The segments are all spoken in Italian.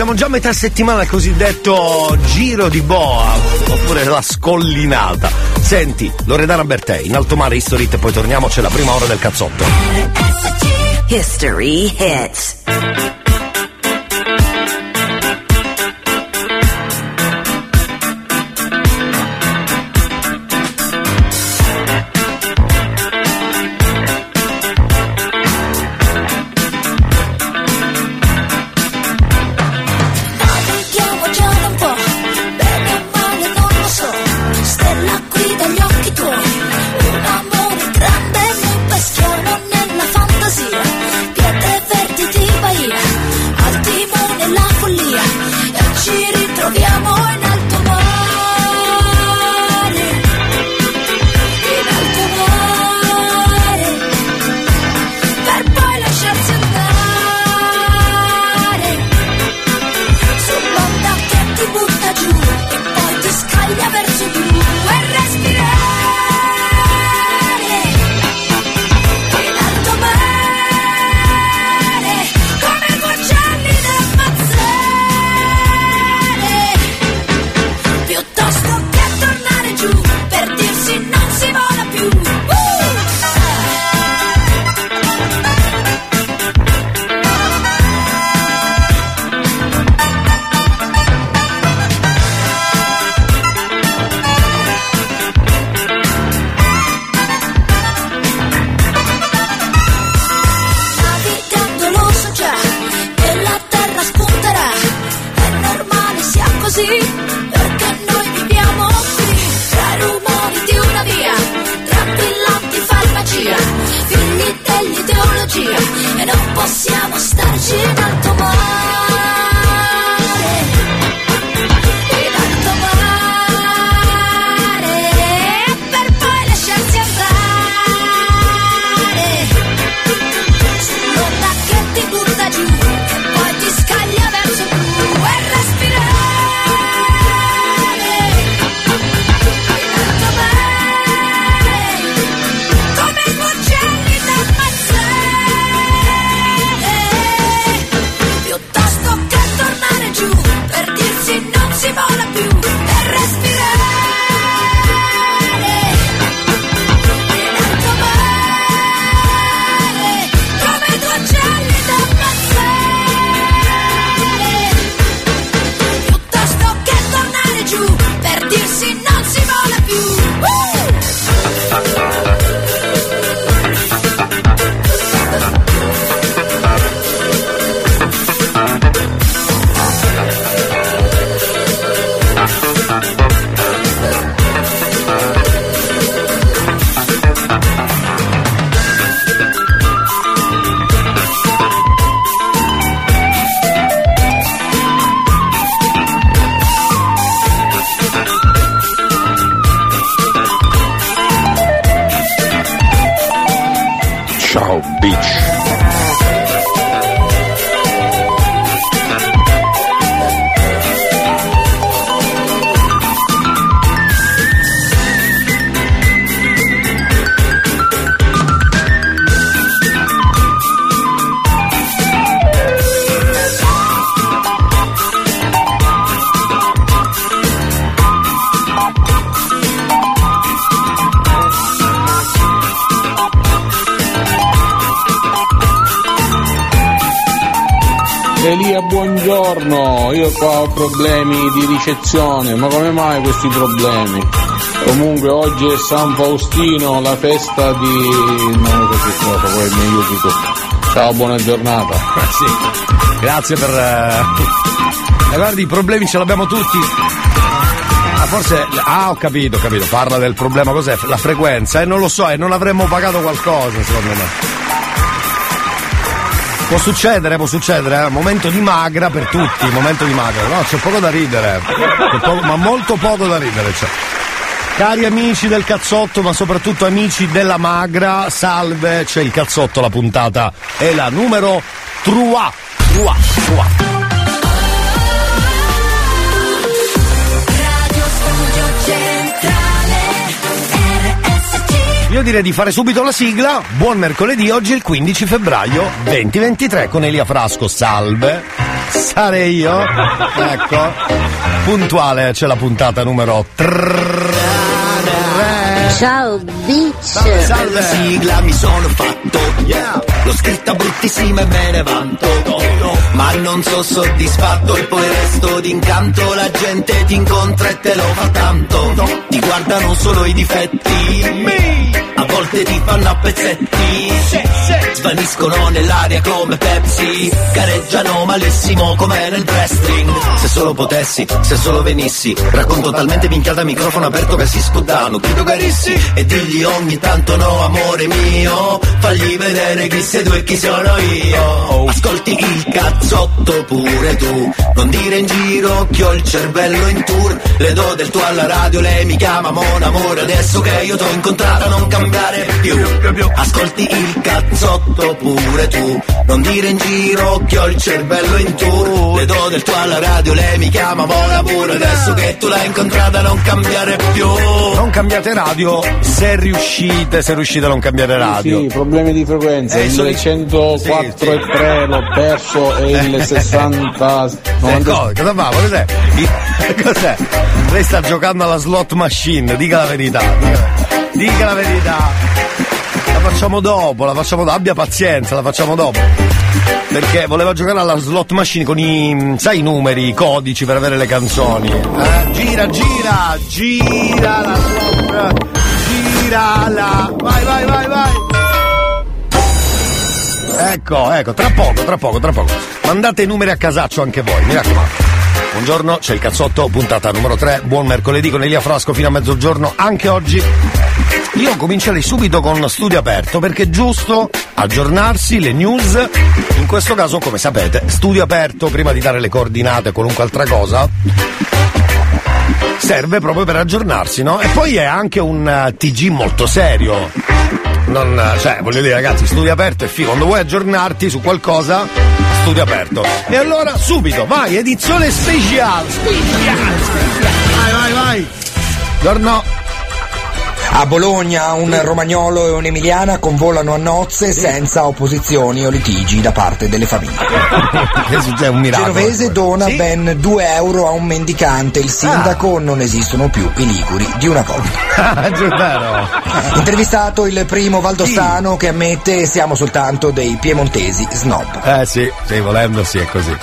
siamo già a metà settimana, il cosiddetto giro di boa, oppure la scollinata. Senti, Loredana Bertè, in alto mare History e poi torniamo, c'è la prima ora del cazzotto. History Hits. Ricezione, ma come mai questi problemi? Comunque oggi è San Faustino, la festa di... non lo so che cosa, poi mi aiuti. Ciao, buona giornata. sì, grazie per... eh, guardi, i problemi ce l'abbiamo tutti. Ah, forse... Ah, ho capito, ho capito. Parla del problema, cos'è? La frequenza, e non lo so, e non avremmo pagato qualcosa, secondo me. Può succedere, può succedere, eh? momento di magra per tutti, momento di magra. No, c'è poco da ridere, poco- ma molto poco da ridere c'è. Cari amici del cazzotto, ma soprattutto amici della magra, salve, c'è il cazzotto, la puntata è la numero 3. 3, 3. Io direi di fare subito la sigla. Buon mercoledì, oggi è il 15 febbraio 2023 con Elia Frasco, salve. sarei io. Ecco. Puntuale c'è la puntata numero 3. Ciao bitch. Salve, salve. sigla mi sono fatto Yeah. L'ho scritta bruttissima e me ne vanto Ma non so soddisfatto e poi resto d'incanto La gente ti incontra e te lo fa tanto. Ti guardano solo i difetti A volte ti fanno a pezzetti. Svaniscono nell'aria come Pepsi. Gareggiano malissimo come nel wrestling. Se solo potessi, se solo venissi. Racconto talmente minchiata microfono aperto che si scottano Chiudo carissi e digli ogni tanto no amore mio Fagli vedere chi sei tu e chi sono io. Ascolti il cazzotto pure tu. Non dire in giro che ho il cervello in tour. Le do del tuo alla radio, lei mi chiama mon amore Adesso che io t'ho incontrata non cambiare più Ascolti il cazzotto pure tu Non dire in giro che ho il cervello in tour Le do del tuo alla radio, lei mi chiama mon amore Adesso che tu l'hai incontrata non cambiare più Non cambiate radio se riuscite, se riuscite a non cambiare radio. Sì, problemi di frequenza, Eh, sono- il 104 Sì, sì. e 3 l'ho perso e il 60 Eh, 90 co- cosa fa? Cos'è? Cos'è? Lei sta giocando alla slot machine, dica la verità. Dica, la verità. La facciamo dopo, la facciamo dopo. Abbia pazienza, la facciamo dopo. Perché voleva giocare alla slot machine con i, sai, i numeri, i codici per avere le canzoni. Eh, gira, gira, gira la slot. Girala. Vai, vai, vai, vai. Ecco, ecco, tra poco, tra poco, tra poco. Mandate i numeri a casaccio anche voi, mi raccomando. Buongiorno, c'è il cazzotto, puntata numero 3. Buon mercoledì con Elia Frasco fino a mezzogiorno, anche oggi. Io comincerei subito con studio aperto perché è giusto aggiornarsi, le news. In questo caso, come sapete, studio aperto, prima di dare le coordinate o qualunque altra cosa, serve proprio per aggiornarsi, no? E poi è anche un eh, TG molto serio. Non, eh, cioè, voglio dire, ragazzi, studio aperto è figo. Quando vuoi aggiornarti su qualcosa, studio aperto. E allora, subito, vai, edizione speciale. Speciale. Vai, vai, vai. Buongiorno. A Bologna un romagnolo e un'emiliana convolano a nozze senza opposizioni o litigi da parte delle famiglie. Succede? Un miracolo. Genovese dona Sì? ben 2 euro a un mendicante, il sindaco non esistono più i liguri di una volta. Ah, è vero. Intervistato il primo valdostano che ammette siamo soltanto dei piemontesi snob. Eh sì, sì, volendo sì, è così.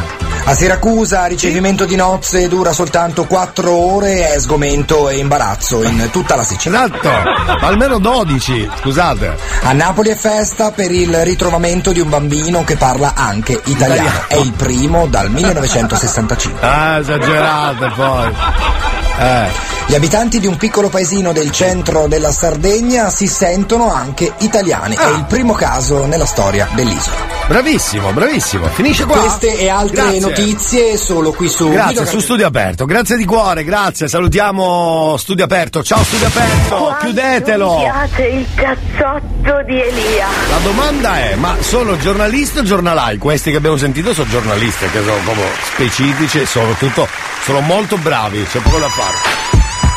A Siracusa ricevimento di nozze dura soltanto 4 ore e sgomento e imbarazzo in tutta la Sicilia. Esatto, ma almeno 12, scusate. A Napoli è festa per il ritrovamento di un bambino che parla anche italiano. Italiano. È il primo dal 1965. Ah, esagerate poi. Eh. Gli abitanti di un piccolo paesino del centro della Sardegna si sentono anche italiani. È il primo caso nella storia dell'isola. Bravissimo, bravissimo. Finisce qua. Queste e altre Grazie. notizie solo qui su Grazie, Video su Studio Aperto. Grazie di cuore, grazie. Salutiamo Studio Aperto. Ciao Studio Aperto, chiudetelo. Mi piace il cazzotto di Elia. La domanda è, ma sono giornalisti o giornalai? Questi che abbiamo sentito sono giornalisti, che sono proprio specifici e soprattutto sono molto bravi, c'è poco da fare.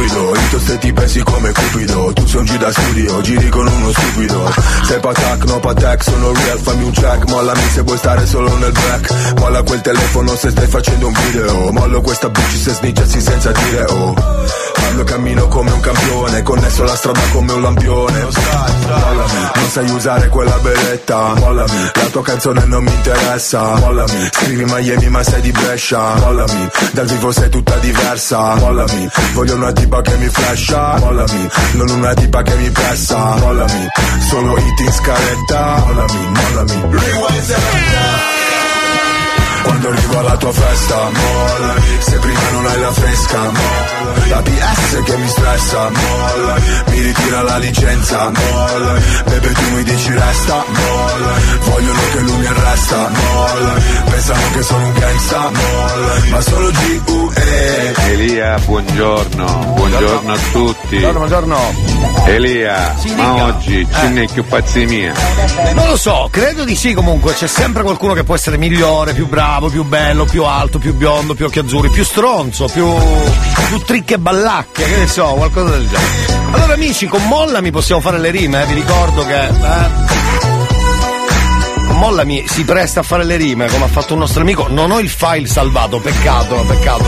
stupido. Io se ti pensi come cupido. Tu sei un G da studio, giri con uno stupido. Sei patac, no patac, sono real, fammi un check. Mollami se vuoi stare solo nel black Molla quel telefono se stai facendo un video. Mollo questa bitch se snitchassi senza dire oh. Parlo cammino come un campione Connesso la strada come un lampione. Mollami, non sai usare quella beretta. Mollami, la tua canzone non mi interessa. Mollami, scrivi Miami ma sei di Brescia. Mollami, dal vivo sei tutta diversa. Mollami, voglio una tipa che mi flasha Mollami, non una tipa che mi pressa Mollami, solo hit in scaletta Mollami, mollami. Rewind quando arrivo alla tua festa mollami Se prima non hai la fresca mollami La PS che mi stressa mollami Mi ritira la licenza mollami Bebe tu mi dici resta mollami Vogliono che lui mi arresta mollami Pensano che sono un gangsta mollami Ma solo G.U.E Elia, buongiorno, buongiorno a tutti. Buongiorno, buongiorno. Elia, Sì, ma oggi n'è più pazzi mia. Non lo so, credo di sì comunque, c'è sempre qualcuno che può essere migliore, più bravo, più bello, più alto, più biondo, più occhi azzurri, più stronzo, più, più tricche e ballacche, che ne so, qualcosa del genere. Allora amici, con Mollami possiamo fare le rime, eh? vi ricordo che... eh, Mollami si presta a fare le rime, come ha fatto un nostro amico. Non ho il file salvato, peccato, peccato.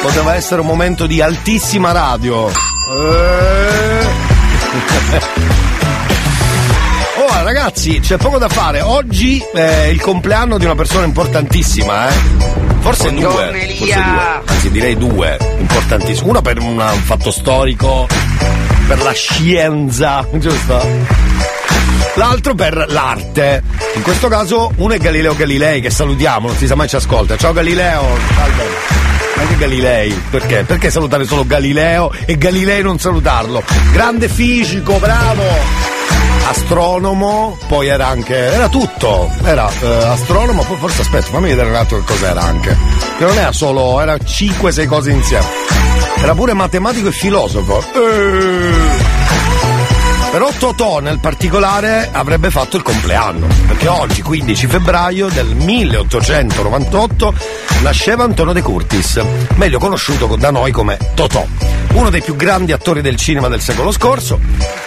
Poteva essere un momento di altissima radio. Eh. Ragazzi, c'è poco da fare. Oggi è il compleanno di una persona importantissima, eh. Forse due. Forse due. Anzi direi due. Importantissimo. Uno per un un fatto storico, per la scienza, giusto? L'altro per l'arte. In questo caso uno è Galileo Galilei, che salutiamo, non si sa mai ci ascolta. Ciao Galileo, salve. Anche Galilei, perché? Perché salutare solo Galileo e Galilei non salutarlo? Grande fisico, bravo! Astronomo, poi era anche. era tutto. Era eh, astronomo, poi forse aspetta, fammi vedere un attimo che cos'era anche. Che non era solo, era 5-6 cose insieme. Era pure matematico e filosofo. Eh. Però Totò nel particolare avrebbe fatto il compleanno, perché oggi, 15 febbraio del 1898, nasceva Antonio De Curtis, meglio conosciuto da noi come Totò, uno dei più grandi attori del cinema del secolo scorso.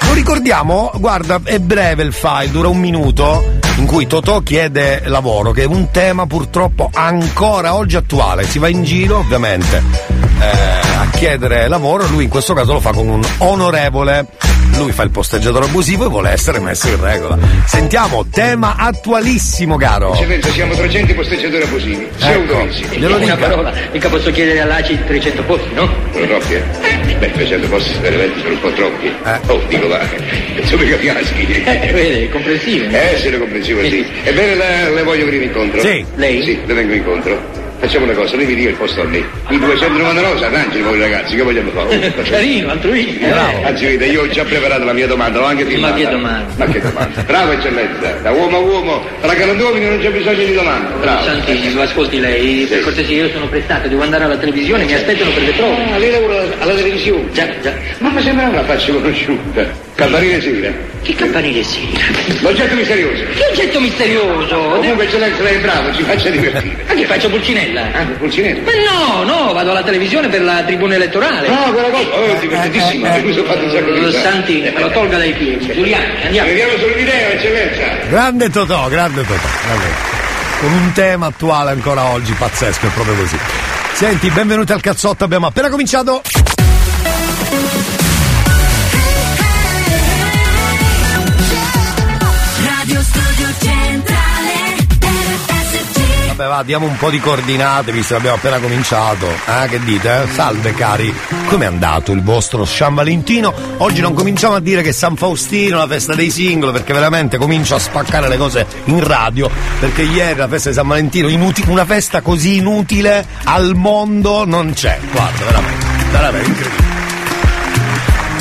Lo ricordiamo, guarda, è breve il file, dura un minuto, in cui Totò chiede lavoro, che è un tema purtroppo ancora oggi attuale. Si va in giro, ovviamente, eh, a chiedere lavoro, lui in questo caso lo fa con un onorevole. Lui fa il posteggiatore abusivo e vuole essere messo in regola. Sentiamo, tema attualissimo, caro. Eccellenza, siamo 300 posteggiatori abusivi. Pseudonisi. glielo Una dica. parola, mica posso chiedere all'ACI 300 posti, no? Sono troppi, eh? Beh, 300 posti veramente sono un po' troppi. Oh, dico va. Penso mica fiaschi. Eh, vede, è comprensivo. Eh, essere comprensivo, sì. Ebbene, le, le voglio venire incontro. Sì. Lei? Sì, le vengo incontro. Facciamo una cosa, lei mi dia il posto a me. I 299 si arrangiano voi ragazzi, che vogliamo fare? Oh, Carino, altruismo. Bravo. Anzi, vede, io ho già preparato la mia domanda, l'ho anche firmata. che domanda? Ma che domanda? Bravo, eccellenza. Da uomo a uomo, tra galantuomini non c'è bisogno di domande. Bravo. Santissimo, ascolti lei, per cortesia io sono prestato, devo andare alla televisione, mi aspettano per le prove. Ah, lei lavora alla, alla televisione? Già, già. Ma mi sembra una faccia conosciuta. Campanile sera. Che campanile sì? L'oggetto misterioso. Che oggetto misterioso! Comunque, eccellenza, lei è bravo, ci faccia divertire. Ma che faccio Pulcinella? Ah, Pulcinello. Ma no, no, vado alla televisione per la tribuna elettorale. No, quella cosa. Oh, divertentissima, per cui sono fatto un sacco di Eh, risate. Santi, me lo tolga dai piedi. Giuliano, andiamo. Vediamo sull'idea, eccellenza. Grande Totò, grande Totò. grande. Con un tema attuale ancora oggi, pazzesco, è proprio così. Senti, benvenuti al cazzotto, abbiamo appena cominciato. Vabbè, va, diamo un po' di coordinate visto che abbiamo appena cominciato. Ah, che dite? eh? Salve cari, com'è andato il vostro San Valentino? Oggi non cominciamo a dire che San Faustino, la festa dei singoli, perché veramente comincio a spaccare le cose in radio, perché ieri la festa di San Valentino, inuti- una festa così inutile al mondo non c'è. Guarda, veramente, veramente incredibile.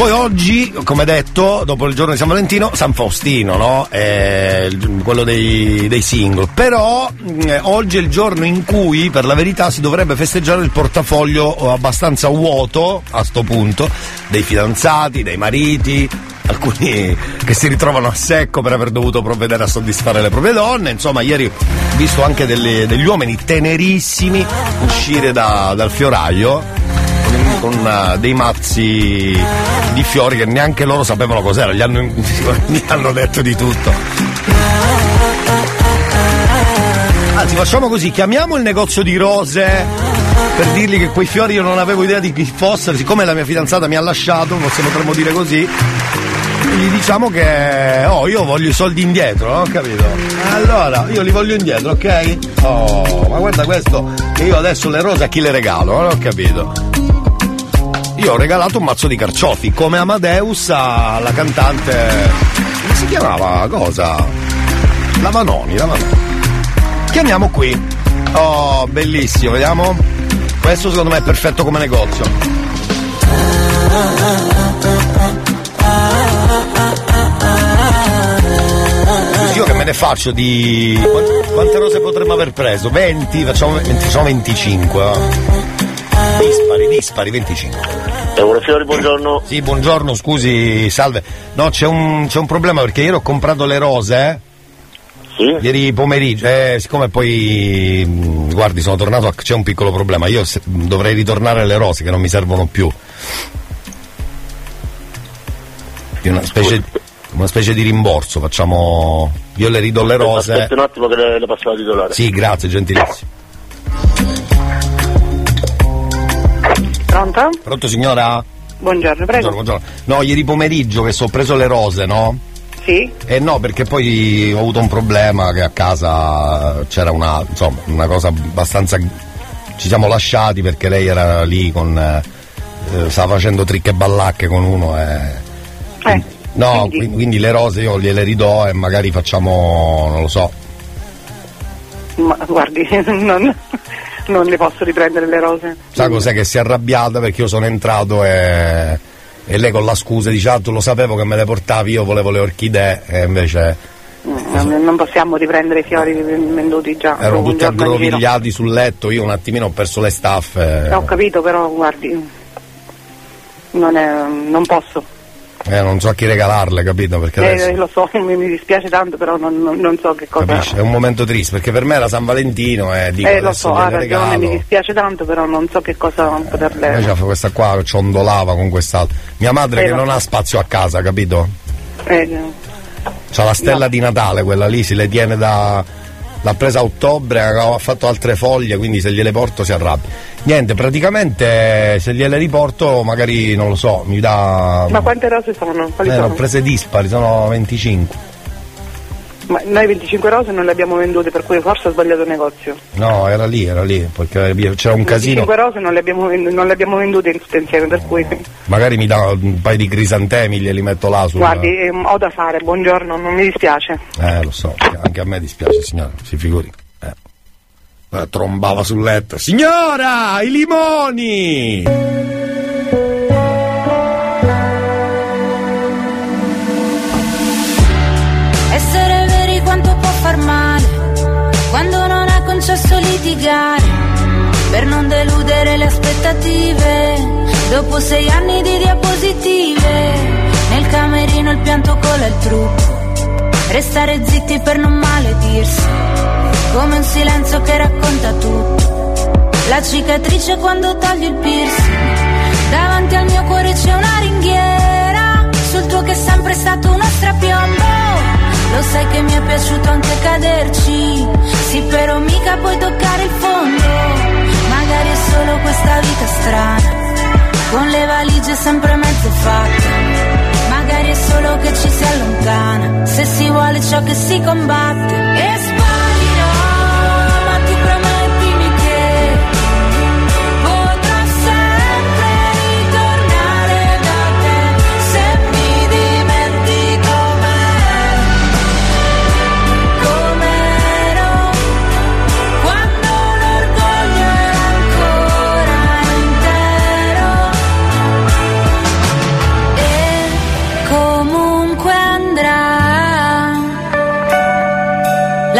Poi oggi, come detto, dopo il giorno di San Valentino, San Faustino, no? Il- quello dei, dei single. Però eh, oggi è il giorno in cui, per la verità, si dovrebbe festeggiare il portafoglio eh, abbastanza vuoto, a sto punto, dei fidanzati, dei mariti, alcuni che si ritrovano a secco per aver dovuto provvedere a soddisfare le proprie donne. Insomma, ieri ho visto anche delle- degli uomini tenerissimi uscire da- dal fioraio con uh, dei mazzi di fiori che neanche loro sapevano cos'era, gli hanno, gli hanno detto di tutto. Anzi, facciamo così, chiamiamo il negozio di rose per dirgli che quei fiori io non avevo idea di chi fossero, siccome la mia fidanzata mi ha lasciato, forse potremmo dire così, gli diciamo che oh io voglio i soldi indietro, no? capito? Allora, io li voglio indietro, ok? Oh, ma guarda questo, che io adesso le rose a chi le regalo, non ho capito. Io ho regalato un mazzo di carciofi, come Amadeus alla cantante. Come si chiamava? Cosa? La Manoni, la Manoni. Chiamiamo qui. Oh, bellissimo, vediamo. Questo secondo me è perfetto come negozio. io che me ne faccio di. Quante rose potremmo aver preso? 20? Facciamo, facciamo 25. Eh? Dispari, dispari, 25. Eurofiori, buongiorno. Sì, buongiorno, scusi, salve. No, c'è un, c'è un problema perché ieri ho comprato le rose, eh? Sì? Ieri pomeriggio, eh, siccome poi, guardi, sono tornato, a, c'è un piccolo problema, io se, dovrei ritornare alle rose che non mi servono più. Di una specie, una specie di rimborso, facciamo. Io le ridò le rose. Aspetta un attimo che le, le passo la titolare. Sì, grazie, gentilissimo. Pronto? Pronto signora? Buongiorno, prego. Buongiorno, buongiorno. No, ieri pomeriggio che so, preso le rose, no? Sì. Eh no, perché poi ho avuto un problema che a casa c'era una, insomma, una cosa abbastanza. Ci siamo lasciati perché lei era lì con. Eh, stava facendo trick e ballacche con uno e. Eh, No, quindi? quindi... quindi le rose io gliele ridò e magari facciamo, non lo so. Ma guardi, non, non le posso riprendere le rose. Sa cos'è che si è arrabbiata perché io sono entrato e, e lei con la scusa dice ah tu lo sapevo che me le portavi, io volevo le orchidee e invece Non, non possiamo riprendere i fiori venduti già. erano tutti aggrovigliati sul letto, io un attimino ho perso le staffe. Eh, Ho capito, però guardi, non, è, non posso. Eh, non so a chi regalarle, capito? Perché Eh, adesso lo so, mi, mi dispiace tanto, però non, non- non so che cosa. capisci, è un momento triste perché per me era San Valentino e dico eh, lo so, ha ragione, mi regalo. dispiace tanto, però non so che cosa poterle. Invece fa questa qua ciondolava con quest'altra. Mia madre Eh, che non so. ha spazio a casa, capito? Eh, C'ha la stella di Natale, quella lì, si le tiene da. L'ha presa a ottobre, ha fatto altre foglie, quindi se gliele porto si arrabbia. Niente, praticamente se gliele riporto magari non lo so, mi dà. Ma quante rose sono? Quali Eh, ne ho sono? prese dispari, sono 25. Ma noi 25 rose non le abbiamo vendute, per cui forse ho sbagliato il negozio. No, era lì, era lì, perché c'era un casino. 25 rose non le abbiamo, vend- non le abbiamo vendute tutte insieme, per cui. Magari mi dà un paio di crisantemi, glieli metto là sul. Guardi, ehm, ho da fare, buongiorno, non mi dispiace. Eh, lo so, anche a me dispiace, signora, si figuri. Eh. Guarda, trombava sul letto. Signora, i limoni! Concesso litigare per non deludere le aspettative. Dopo sei anni di diapositive, nel camerino il pianto cola il trucco. Restare zitti per non maledirsi, come un silenzio che racconta tutto. La cicatrice quando togli il piercing. Davanti al mio cuore c'è una ringhiera, sul tuo che è sempre stato uno strapiombo. Lo sai che mi è piaciuto anche caderci, sì però mica puoi toccare il fondo. Magari è solo questa vita strana, con le valigie sempre mezze fatte. Magari è solo che ci si allontana, se si vuole ciò che si combatte.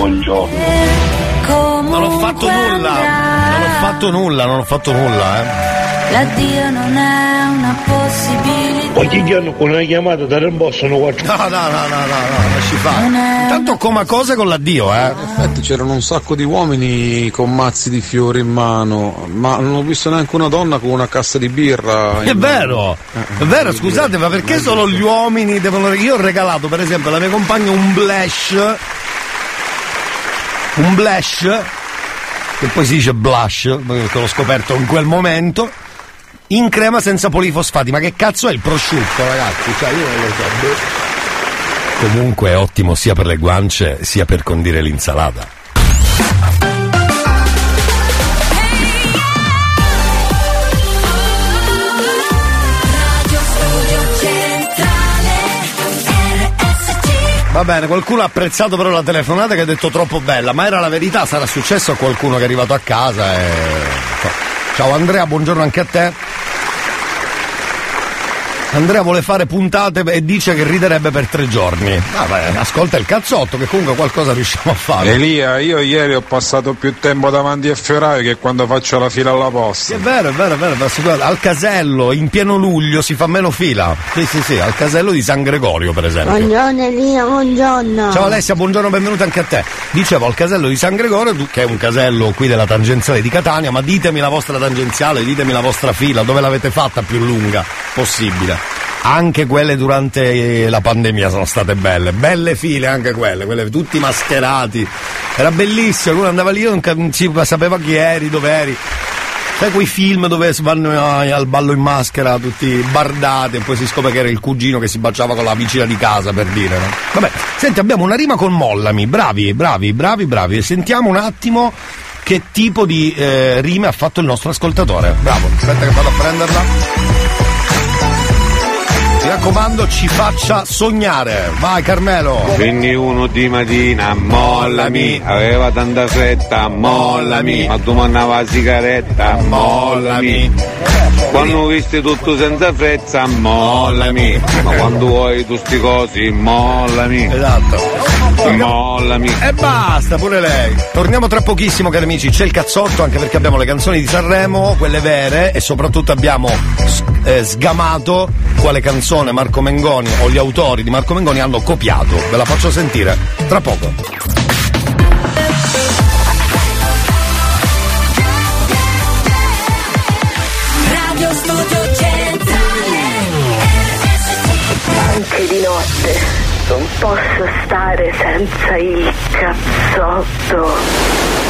Buongiorno. Non ho fatto nulla, non ho fatto nulla, non ho fatto nulla, eh. L'addio non è una possibilità. Oggi giorno con una chiamata da rimborso. No, no, no, no, no, no, lasci fare. Intanto coma cose con l'addio, eh. In effetti c'erano un sacco di uomini con mazzi di fiori in mano, ma non ho visto neanche una donna con una cassa di birra. È in vero, è vero, scusate, ma perché solo gli uomini devono. Io ho regalato, per esempio, alla mia compagna un blush. Un blush. Che poi si dice blush, perché l'ho scoperto in quel momento. In crema senza polifosfati, ma che cazzo è il prosciutto, ragazzi? Cioè, io non lo so. boh. Comunque è ottimo sia per le guance sia per condire l'insalata. Va bene, qualcuno ha apprezzato però la telefonata che ha detto troppo bella, ma era la verità, sarà successo a qualcuno che è arrivato a casa e... Ciao Andrea, buongiorno anche a te. Andrea vuole fare puntate e dice che riderebbe per tre giorni. Vabbè, ascolta il cazzotto che comunque qualcosa riusciamo a fare. Elia, io ieri ho passato più tempo davanti a Ferrari che quando faccio la fila alla posta. È vero, è vero, è vero, al casello in pieno luglio si fa meno fila. Sì, sì, sì, al casello di San Gregorio per esempio. Buongiorno Elia, buongiorno. Ciao Alessia, buongiorno, benvenuta anche a te. Dicevo al casello di San Gregorio, che è un casello qui della tangenziale di Catania, ma ditemi la vostra tangenziale, ditemi la vostra fila, dove l'avete fatta più lunga possibile. Anche quelle durante eh, la pandemia sono state belle, belle file anche quelle, quelle tutti mascherati. Era bellissimo, uno andava lì, cap- non si sapeva chi eri, dove eri. Sai quei film dove vanno ai- al ballo in maschera, tutti bardati, e poi si scopre che era il cugino che si baciava con la vicina di casa, per dire, no? Vabbè, senti, abbiamo una rima con Mollami, bravi, bravi, bravi, bravi. Sentiamo un attimo che tipo di eh, rime ha fatto il nostro ascoltatore. Bravo, aspetta che vado a prenderla. Mi raccomando, ci faccia sognare. Vai Carmelo. Quindi uno di mattina, mollami, aveva tanta fretta, mollami, ma tu mandava la sigaretta, mollami. Quando ho visto tutto senza fretta, mollami, ma quando vuoi tu sti cosi, mollami. Esatto. Mollami. E basta, pure lei. Torniamo tra pochissimo, cari amici. C'è il cazzotto, anche perché abbiamo le canzoni di Sanremo, quelle vere, e soprattutto abbiamo eh, sgamato quale canzone Marco Mengoni o gli autori di Marco Mengoni hanno copiato. Ve la faccio sentire tra poco. Radio Studio Centrale Anche di notte non posso stare senza il cazzotto.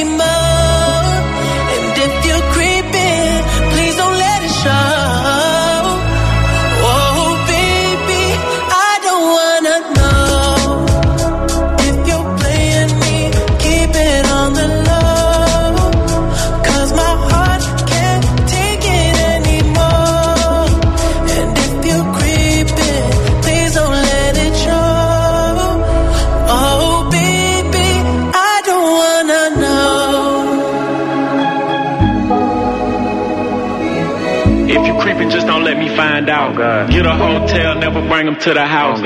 it let me find out. Get a hotel, never bring them to the house.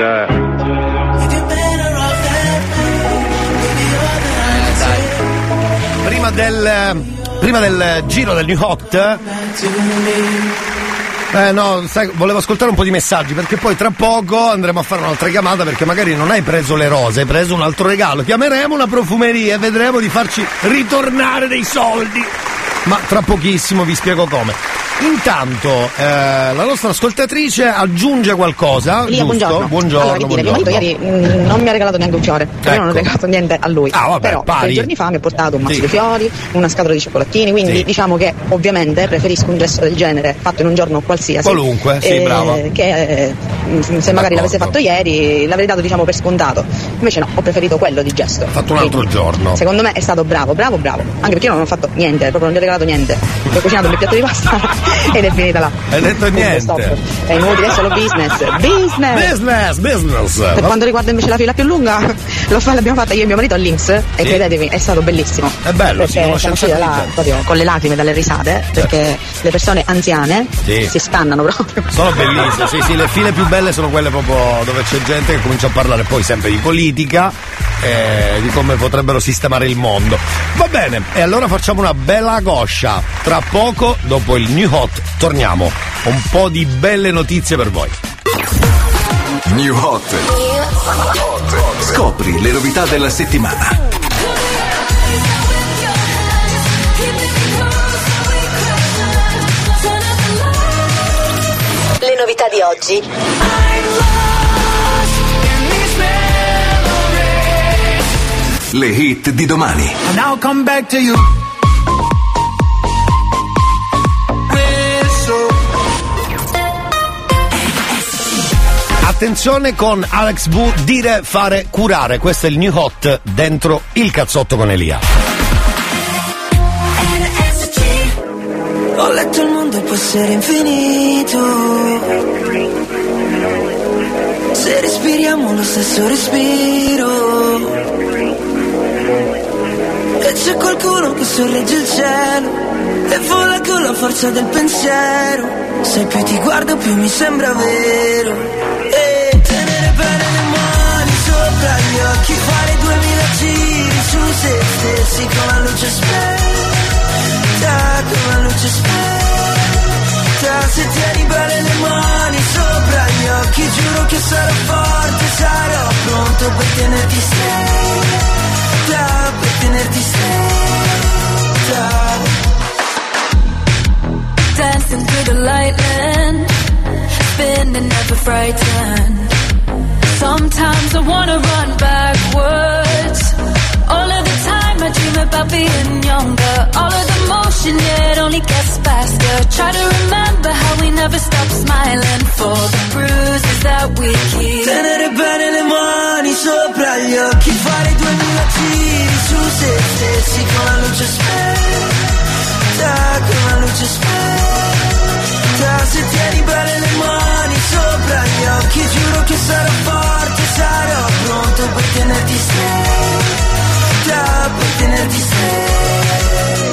Prima del, prima del giro del New Hot. Eh no, sai, volevo ascoltare un po' di messaggi perché poi tra poco andremo a fare un'altra chiamata perché magari non hai preso le rose, hai preso un altro regalo. Chiameremo una profumeria e vedremo di farci ritornare dei soldi. Ma tra pochissimo vi spiego come. Intanto eh, la nostra ascoltatrice aggiunge qualcosa. Lia, giusto? buongiorno. allora, che dire, mio marito ieri mm, non mi ha regalato neanche un fiore. Io non ho Ecco. regalato niente a lui. Ah, vabbè, Però pari. tre giorni fa mi ha portato un mazzo Sì. di fiori, una scatola di cioccolatini. Quindi Sì. diciamo che ovviamente preferisco un gesto del genere fatto in un giorno qualsiasi. Qualunque, sì, eh, brava. Che eh, se magari l'avesse fatto ieri l'avrei dato diciamo per scontato. Invece no, ho preferito quello di gesto. Fatto un altro giorno. Secondo me è stato bravo, bravo, bravo. Anche perché io non ho fatto niente, proprio non gli ho regalato niente. Ho cucinato il mio piatto di pasta ed è finita là. Hai detto niente. È inutile, è solo business. Business! Business, business. Per quanto riguarda invece la fila più lunga, lo fa- l'abbiamo fatta io e mio marito all'Inps e Sì. credetemi, è stato bellissimo. È bello, sì, siamo usciti là proprio con le lacrime dalle risate, perché le persone anziane Sì. si scannano proprio. Sono bellissime, sì, sì, le file più belle sono quelle proprio dove c'è gente che comincia a parlare poi sempre di politica e di come potrebbero sistemare il mondo. Va bene, e allora facciamo una bella goscia. Tra poco, dopo il New Hot, torniamo. Un po' di belle notizie per voi. New Hot. Scopri le novità della settimana. Le novità di oggi. Le hit di domani. Attenzione con Alex Bu, dire, fare, curare. Questo è il New Hot dentro il cazzotto con Elia. Ho letto il mondo può essere infinito. Se respiriamo lo stesso respiro. E c'è qualcuno che sorregge il cielo. E vola con la forza del pensiero. Se più ti guardo più mi sembra vero. Sopra gli occhi. Fare duemila giri su se stessi con la luce spenta. Con la luce spenta. Se tieni bene le mani sopra gli occhi. Giuro che sarò forte, sarò pronto per tenerti stretta. Per tenerti stretta. Dancing through the lightning, spinning never frightened. Sometimes I wanna run backwards. All of the time I dream about being younger. All of the motion, it only gets faster. Try to remember how we never stop smiling for the bruises that we keep. Tenere bene le mani sopra gli occhi, fare duemila giri su se stessi con la luce spenta, con la luce spenta. Se tieni bene le mani sopra gli occhi, giuro che sarò forte, sarò pronto per tenerti stretta, per tenerti stretta.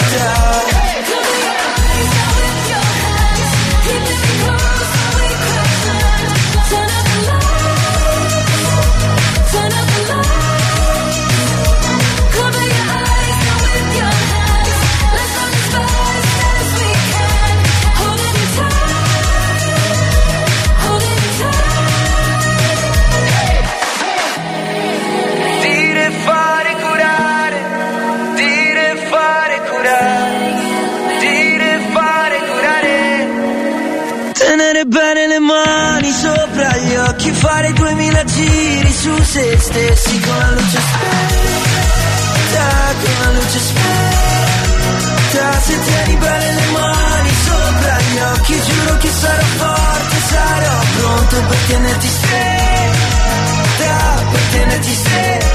Fare duemila giri su se stessi con la luce spenta, con la luce spenta, se tieni bene le mani sopra gli occhi giuro che sarò forte, sarò pronto per tenerti stretta, per tenerti stretta.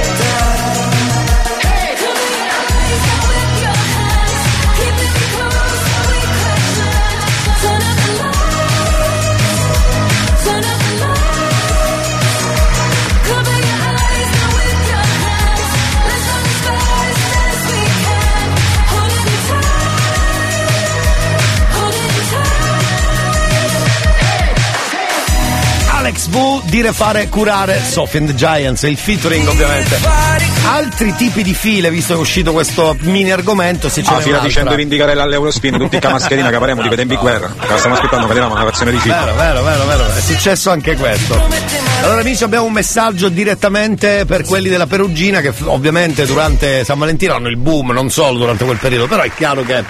Alex V dire fare curare Sophie and the Giants, il featuring ovviamente. Altri tipi di file, visto che è uscito questo mini argomento, se c'è Ah, fila dicendo rivendicare l'Eurospin, tutti a mascherina che parliamo di vedere in guerra. Stiamo aspettando che diamo una versione di film. Vero, vero, vero, vero, è successo anche questo. Allora amici abbiamo un messaggio direttamente per quelli della Perugina che ovviamente durante San Valentino hanno il boom, non solo durante quel periodo, però è chiaro che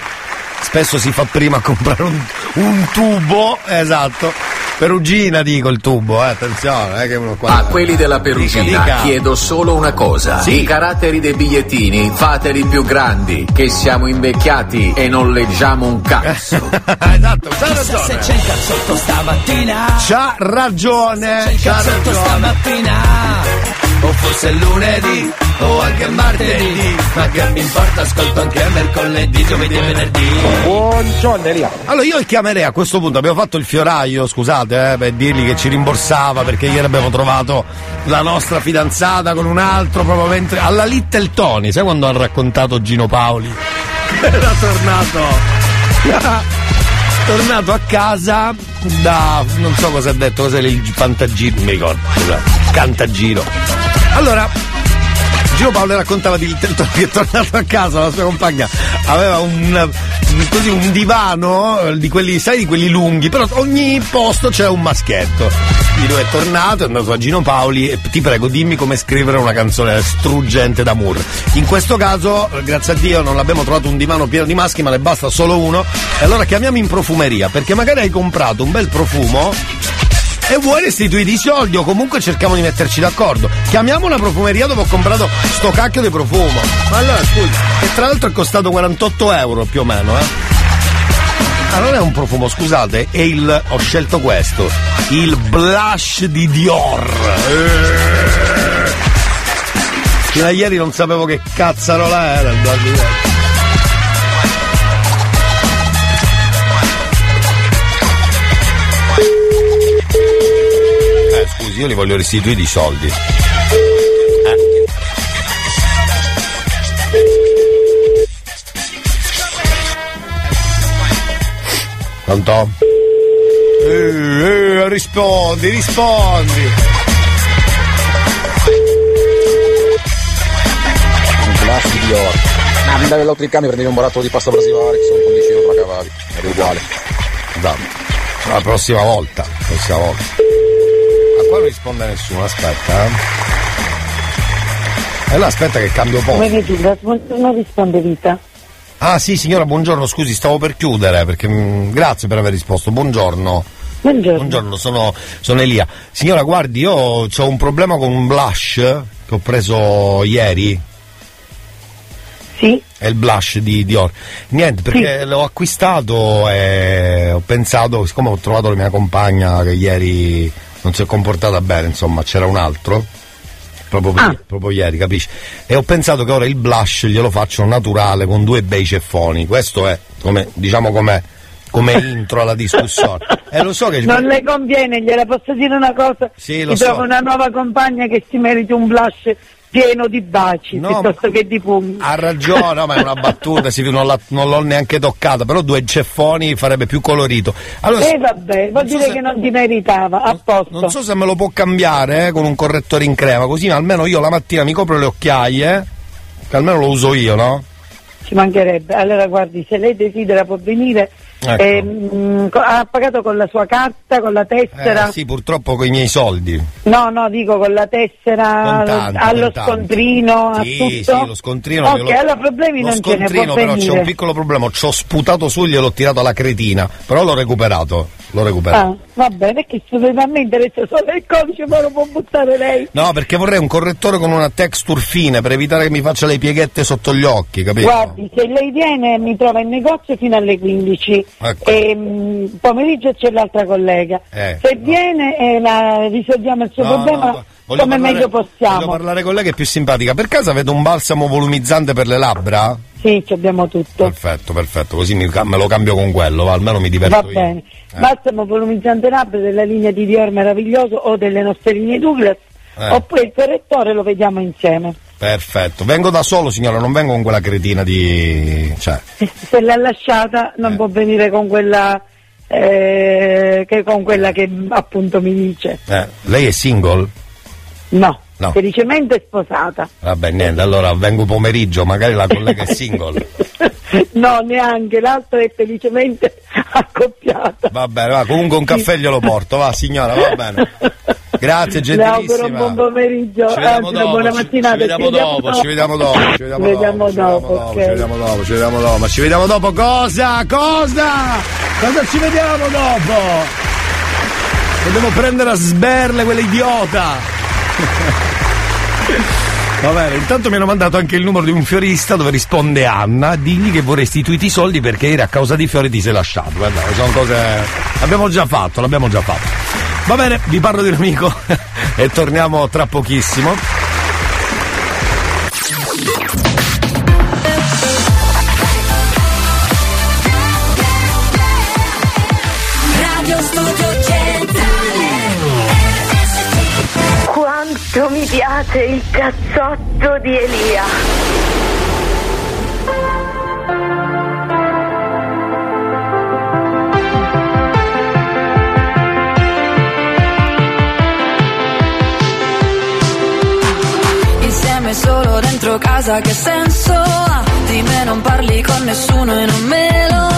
spesso si fa prima a comprare un, un tubo, esatto. Perugina dico il tubo, eh, attenzione, è che uno qua. A quelli della Perugina Dica, dica. chiedo solo una cosa. Sì. I caratteri dei bigliettini fateli più grandi, che siamo invecchiati e non leggiamo un cazzo. esatto, c'ha Chissà se ragione. c'è il cazzotto stamattina. C'ha ragione, C'è il c'ha cazzotto ragione. stamattina. O forse lunedì o anche martedì. Ma che mi importa, ascolto anche mercoledì, giovedì e venerdì. Buongiorno Elia. Allora io chiamerei a questo punto, abbiamo fatto il fioraio, scusate, eh, per dirgli che ci rimborsava perché ieri abbiamo trovato la nostra fidanzata con un altro proprio mentre alla Little Tony, sai quando ha raccontato Gino Paoli? Era tornato tornato a casa da non so cosa ha detto, cos'è il fantagiro, mi ricordo, cantagiro. Allora, Gino Paolo raccontava di che è tornato a casa, la sua compagna aveva un, così, un divano eh, di quelli, sai, di quelli lunghi, però ogni posto c'era un maschietto. Lui è tornato, è andato a Gino Paoli e ti prego dimmi come scrivere una canzone struggente d'amore. In questo caso, grazie a Dio, non abbiamo trovato un divano pieno di maschi, ma ne basta solo uno. E allora chiamiamo in profumeria, perché magari hai comprato un bel profumo e vuoi restituire i soldi o comunque cerchiamo di metterci d'accordo. Chiamiamo una profumeria dove ho comprato sto cacchio di profumo. Ma allora scusa, che tra l'altro è costato 48 euro più o meno, eh. Ma non è un profumo, scusate, è il. ho scelto questo. Il blush di Dior. Fino a ieri non sapevo che cazzarola era il blush di Dior. Io li voglio restituire i soldi. Eh. Pronto? Eh, eh, rispondi, rispondi. Un classico di oro. Ma andavi all'altro ricambio prendevi un barattolo di pasta brasilare che sono con 10 euro la cavavi. Era uguale. Esatto. La prossima volta. La prossima volta. Qua non risponde nessuno, aspetta. Eh. E allora aspetta che cambio poco. Come vedi, non risponde Vita. Ah sì signora, buongiorno, scusi, stavo per chiudere perché mm, grazie per aver risposto. Buongiorno. Buongiorno. sono, sono Elia. Signora, guardi, io ho un problema con un blush che ho preso ieri. Sì. È il blush di Dior. Niente, perché l'ho acquistato e ho pensato, siccome ho trovato la mia compagna che ieri non si è comportata bene, insomma, c'era un altro. Proprio, Ah. proprio ieri, capisci? E ho pensato che ora il blush glielo faccio naturale con due bei ceffoni. Questo è, come, diciamo, come, come intro alla discussione. E lo so che Non le conviene, gliela posso dire una cosa? Sì, lo Ti so. trovo una nuova compagna che si meriti un blush pieno di baci piuttosto che di pugni. Ha ragione, no, ma è una battuta, sì, non, non l'ho neanche toccata, però due ceffoni farebbe più colorito. Allora, E Eh, vabbè, vuol dire che non ti meritava, a posto. non so se me lo può cambiare eh, con un correttore in crema, così almeno io la mattina mi copro le occhiaie, che almeno lo uso io, no? Ci mancherebbe. Allora guardi, se lei desidera può venire. Ecco. ehm, co- ha pagato con la sua carta, con la tessera? Eh, sì, purtroppo con i miei soldi. No, no, dico con la tessera, Contanti, allo scontrino, a Sì, tutto. sì, lo scontrino. Ok, glielo- allora problemi lo non ce ne può però c'è venire. un piccolo problema, ci ho sputato su e gliel'ho tirato alla cretina, però l'ho recuperato. Lo recupero. Ah, va bene, che se a me interessa solo il codice, ma lo può buttare lei. No, perché vorrei un correttore con una texture fine per evitare che mi faccia le pieghette sotto gli occhi, capito? Guardi, se lei viene mi trova in negozio fino alle 15 Ecco. e mh, pomeriggio c'è l'altra collega. Eh, se viene e la risolviamo il suo No, problema no, voglio come parlare- meglio possiamo. Voglio parlare con lei che è più simpatica. Per caso avete un balsamo volumizzante per le labbra? Sì, ci abbiamo tutto. Perfetto, perfetto, così mi me lo cambio con quello, va, almeno mi diverto Va bene. Eh. Balsamo volumizzante labbra della linea di Dior meraviglioso o delle nostre linee Douglas. Eh. Oppure il correttore lo vediamo insieme. Perfetto. Vengo da solo, signora, non vengo con quella cretina di. cioè. Se l'ha lasciata non può venire con quella eh, che con quella che appunto mi dice. eh, Lei è single? No, No. felicemente sposata. Vabbè, niente, allora vengo pomeriggio, magari la collega è single. No, neanche, l'altra è felicemente accoppiata. Va bene, va, comunque un caffè glielo porto, va signora, va bene. Grazie, Le gentilissima. buon pomeriggio, Ci vediamo dopo, buona mattinata. ci vediamo dopo, ci vediamo dopo, ci vediamo Ci vediamo dopo. Ci vediamo dopo, ci vediamo dopo, ma ci vediamo dopo cosa? Cosa? Cosa ci vediamo dopo? Dobbiamo prendere a sberle quell'idiota. Va bene, intanto mi hanno mandato anche il numero di un fiorista dove risponde Anna, digli che vorrei restituiti i soldi perché ieri a causa di fiori ti sei lasciato. Guarda, sono cose. L'abbiamo già fatto, l'abbiamo già fatto. Va bene, vi parlo di un amico e torniamo tra pochissimo. Quanto mi piace il cazzotto di Elia. Insieme solo dentro casa che senso ha? Di me non parli con nessuno e non me lo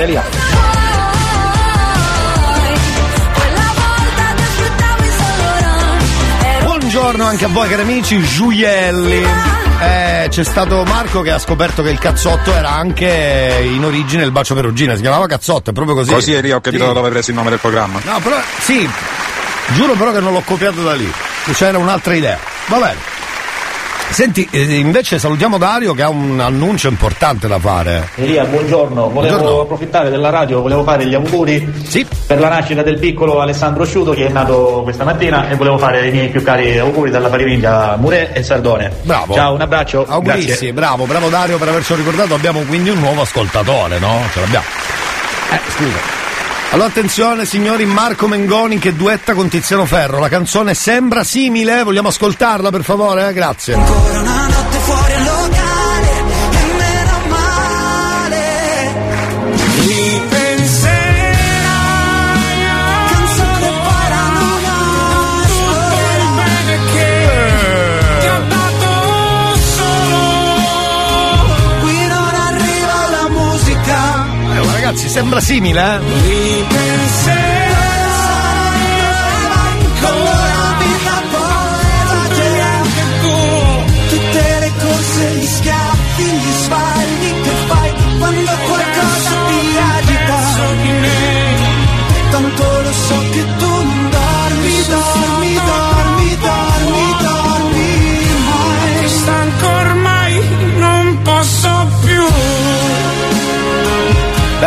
Delia. Buongiorno anche a voi cari amici, Giulielli. Eh, c'è stato Marco che ha scoperto che il cazzotto era anche in origine il bacio perugina, si chiamava cazzotto, è proprio così. Così è lì, ho capito sì. dove presi il nome del programma. No, però sì, giuro però che non l'ho copiato da lì, c'era un'altra idea. Va bene. Senti, eh, invece salutiamo Dario che ha un annuncio importante da fare. Elia, buongiorno. Volevo Buongiorno. approfittare della radio, volevo fare gli auguri per la nascita del piccolo Alessandro Sciuto che è nato questa mattina e volevo fare i miei più cari auguri dalla Fariviglia Murè e Sardone. Bravo. Ciao, un abbraccio. Augurissimi, bravo, bravo Dario per averci ricordato. Abbiamo quindi un nuovo ascoltatore, no? Ce l'abbiamo. Eh, scusa. Allora attenzione signori, Marco Mengoni che duetta con Tiziano Ferro. La canzone sembra simile, vogliamo ascoltarla per favore? Eh, Grazie. Ancora una notte fuori al sembra simile, eh?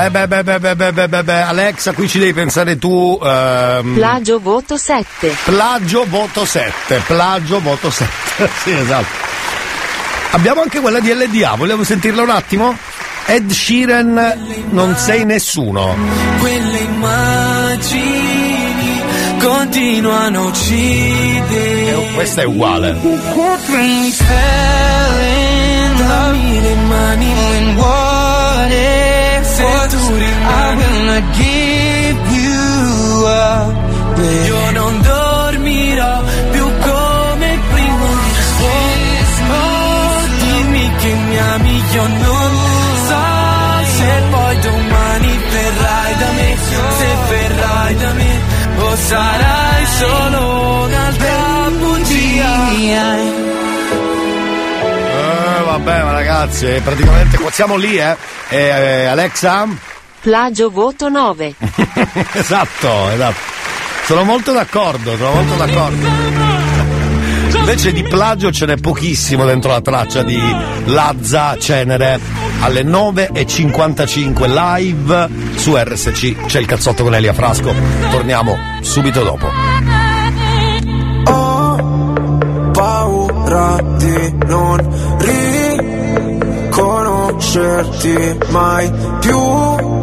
Beh, beh, beh, beh, beh, beh, beh, beh, Alexa, qui ci devi pensare tu. Ehm... Plagio voto 7. Plagio voto 7. Plagio voto 7. sì, esatto. Abbiamo anche quella di LDA, volevo sentirla un attimo? Ed Sheeran, non sei nessuno. Quelle immagini continuano a uccidere. Eh, oh, questa è uguale. Not give you up babe. Io non dormirò più come prima Oh, dimmi che mi ami Io non so se poi domani verrai da me Se verrai da me O sarai solo un'altra bugia Eh, vabbè, ma ragazzi, eh, praticamente qua siamo lì, eh. Eh, eh, Alexa? Plagio voto 9. esatto, esatto. Sono molto d'accordo, sono molto d'accordo. Invece di plagio ce n'è pochissimo dentro la traccia di Lazza Cenere. Alle 9.55 live su RSC. C'è il cazzotto con Elia Frasco. Torniamo subito dopo. paura di non riconoscerti mai più.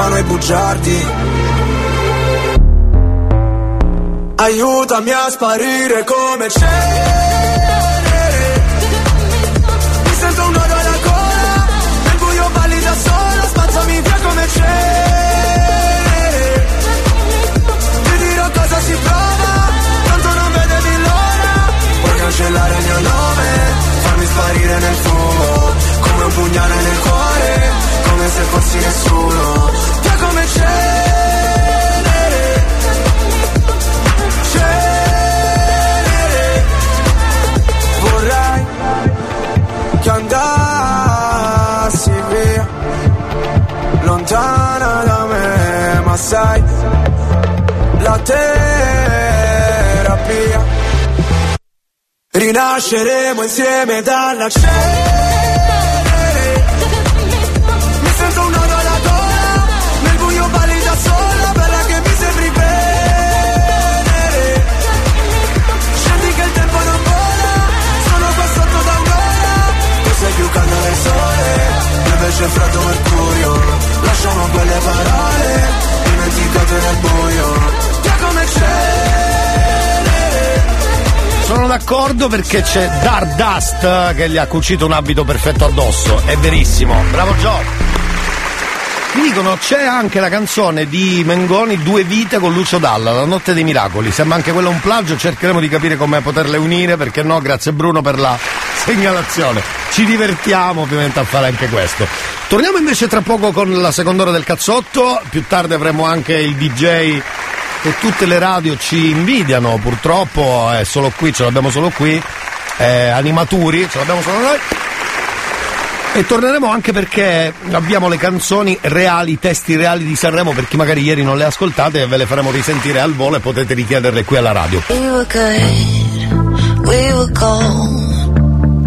mano ai bugiardi. Aiutami a sparire come cenere. Mi sento un nodo alla gola Nel buio balli da sola Spazzami via come cenere fossi nessuno Via come cenere. Cenere Vorrei che andassi via Lontana da me Ma sai La terapia. Rinasceremo insieme dalla cenere Invece freddo mercurio Lasciamo quelle parole Dimenticate nel buio Via come cenere Sono d'accordo perché c'è Dardust che gli ha cucito un abito perfetto addosso. È verissimo. Bravo Gio. Mi dicono c'è anche la canzone di Mengoni Due vite con Lucio Dalla, La notte dei miracoli. Sembra anche quella un plagio, cercheremo di capire come poterle unire, perché no, grazie Bruno per la segnalazione. Ci divertiamo ovviamente a fare anche questo. Torniamo invece tra poco con la seconda ora del cazzotto, più tardi avremo anche il DJ che tutte le radio ci invidiano, purtroppo è solo qui, ce l'abbiamo solo qui, eh, animaturi, ce l'abbiamo solo noi. E torneremo anche perché abbiamo le canzoni reali, i testi reali di Sanremo, per chi magari ieri non le ascoltate, ve le faremo risentire al volo e potete richiederle qui alla radio. We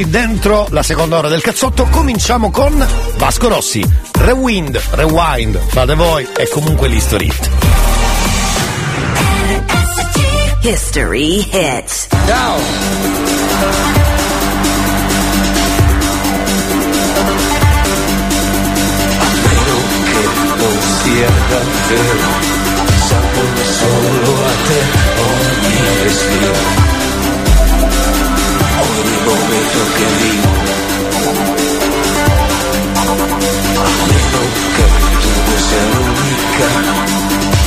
Eccoci dentro la seconda ora del cazzotto. Cominciamo con Vasco Rossi. Rewind, rewind, fate voi, è comunque l'history hit. History hits. Ciao. non sia davvero saputo solo a te ogni respiro momento che vivo a meno che tu sia l'unica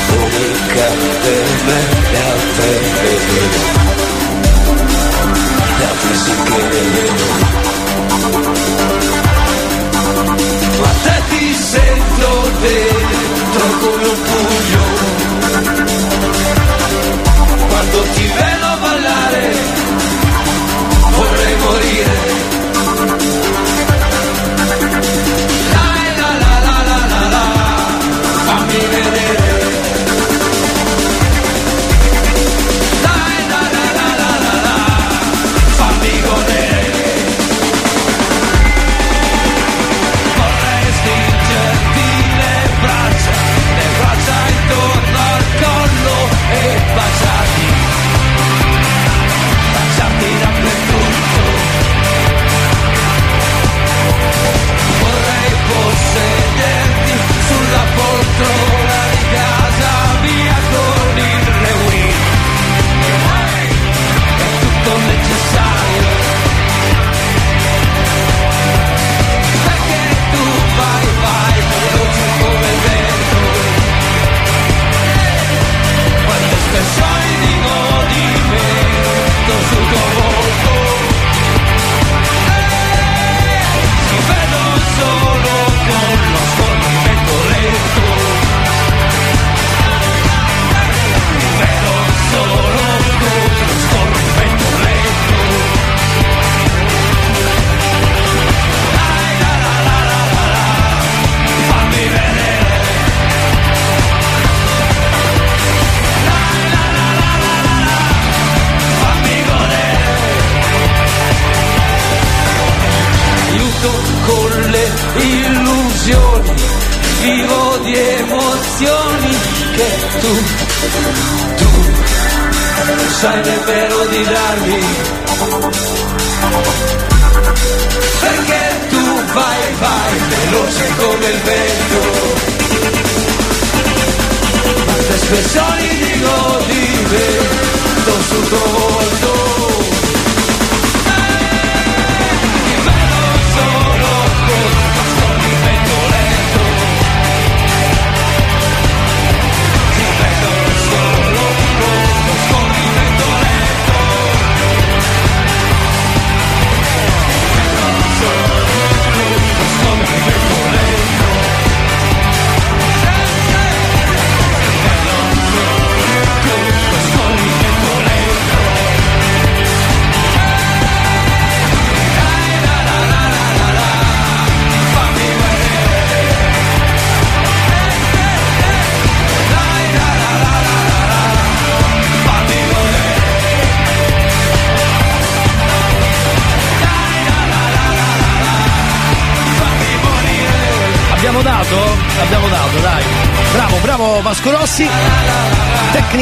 unica per me le altre le vedo le altre sì che le vedo ma te ti sento dentro come un pugno morire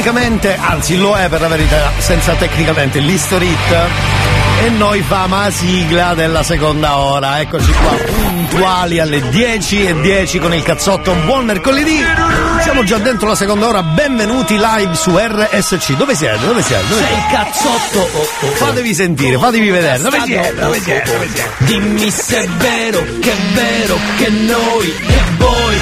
Tecnicamente, anzi lo è per la verità, senza tecnicamente l'history hit. E noi famo la sigla della seconda ora. Eccoci qua, puntuali alle 10 e 10 con il cazzotto. Buon mercoledì! Siamo già dentro la seconda ora. Benvenuti live su RSC. Dove siete? Dove siete? Dove C'è siete? il cazzotto. oh, oh. Fatevi sentire, fatevi vedere. Dove siete? Dove oh, siete? oh, Dove oh. siete? Dimmi se è vero, che è vero, che noi, che voi,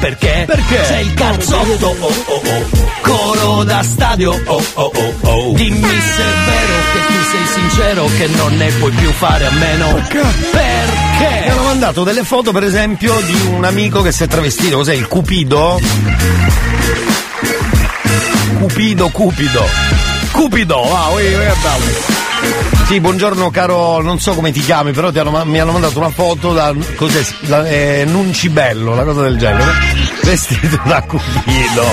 perché? Perché? C'è il cazzotto, oh oh oh. Coro da stadio, oh oh oh oh. Dimmi se è vero che tu sei sincero, che non ne puoi più fare a meno. Perché? Mi hanno mandato delle foto, per esempio, di un amico che si è travestito, cos'è il Cupido? Cupido, Cupido. Cupido, wow, eh, eh, bravo. Sì, buongiorno caro, non so come ti chiami, però ti hanno- mi hanno mandato una foto da cos'è, da, eh, Nuncibello, una cosa del genere, vestito da Cupido.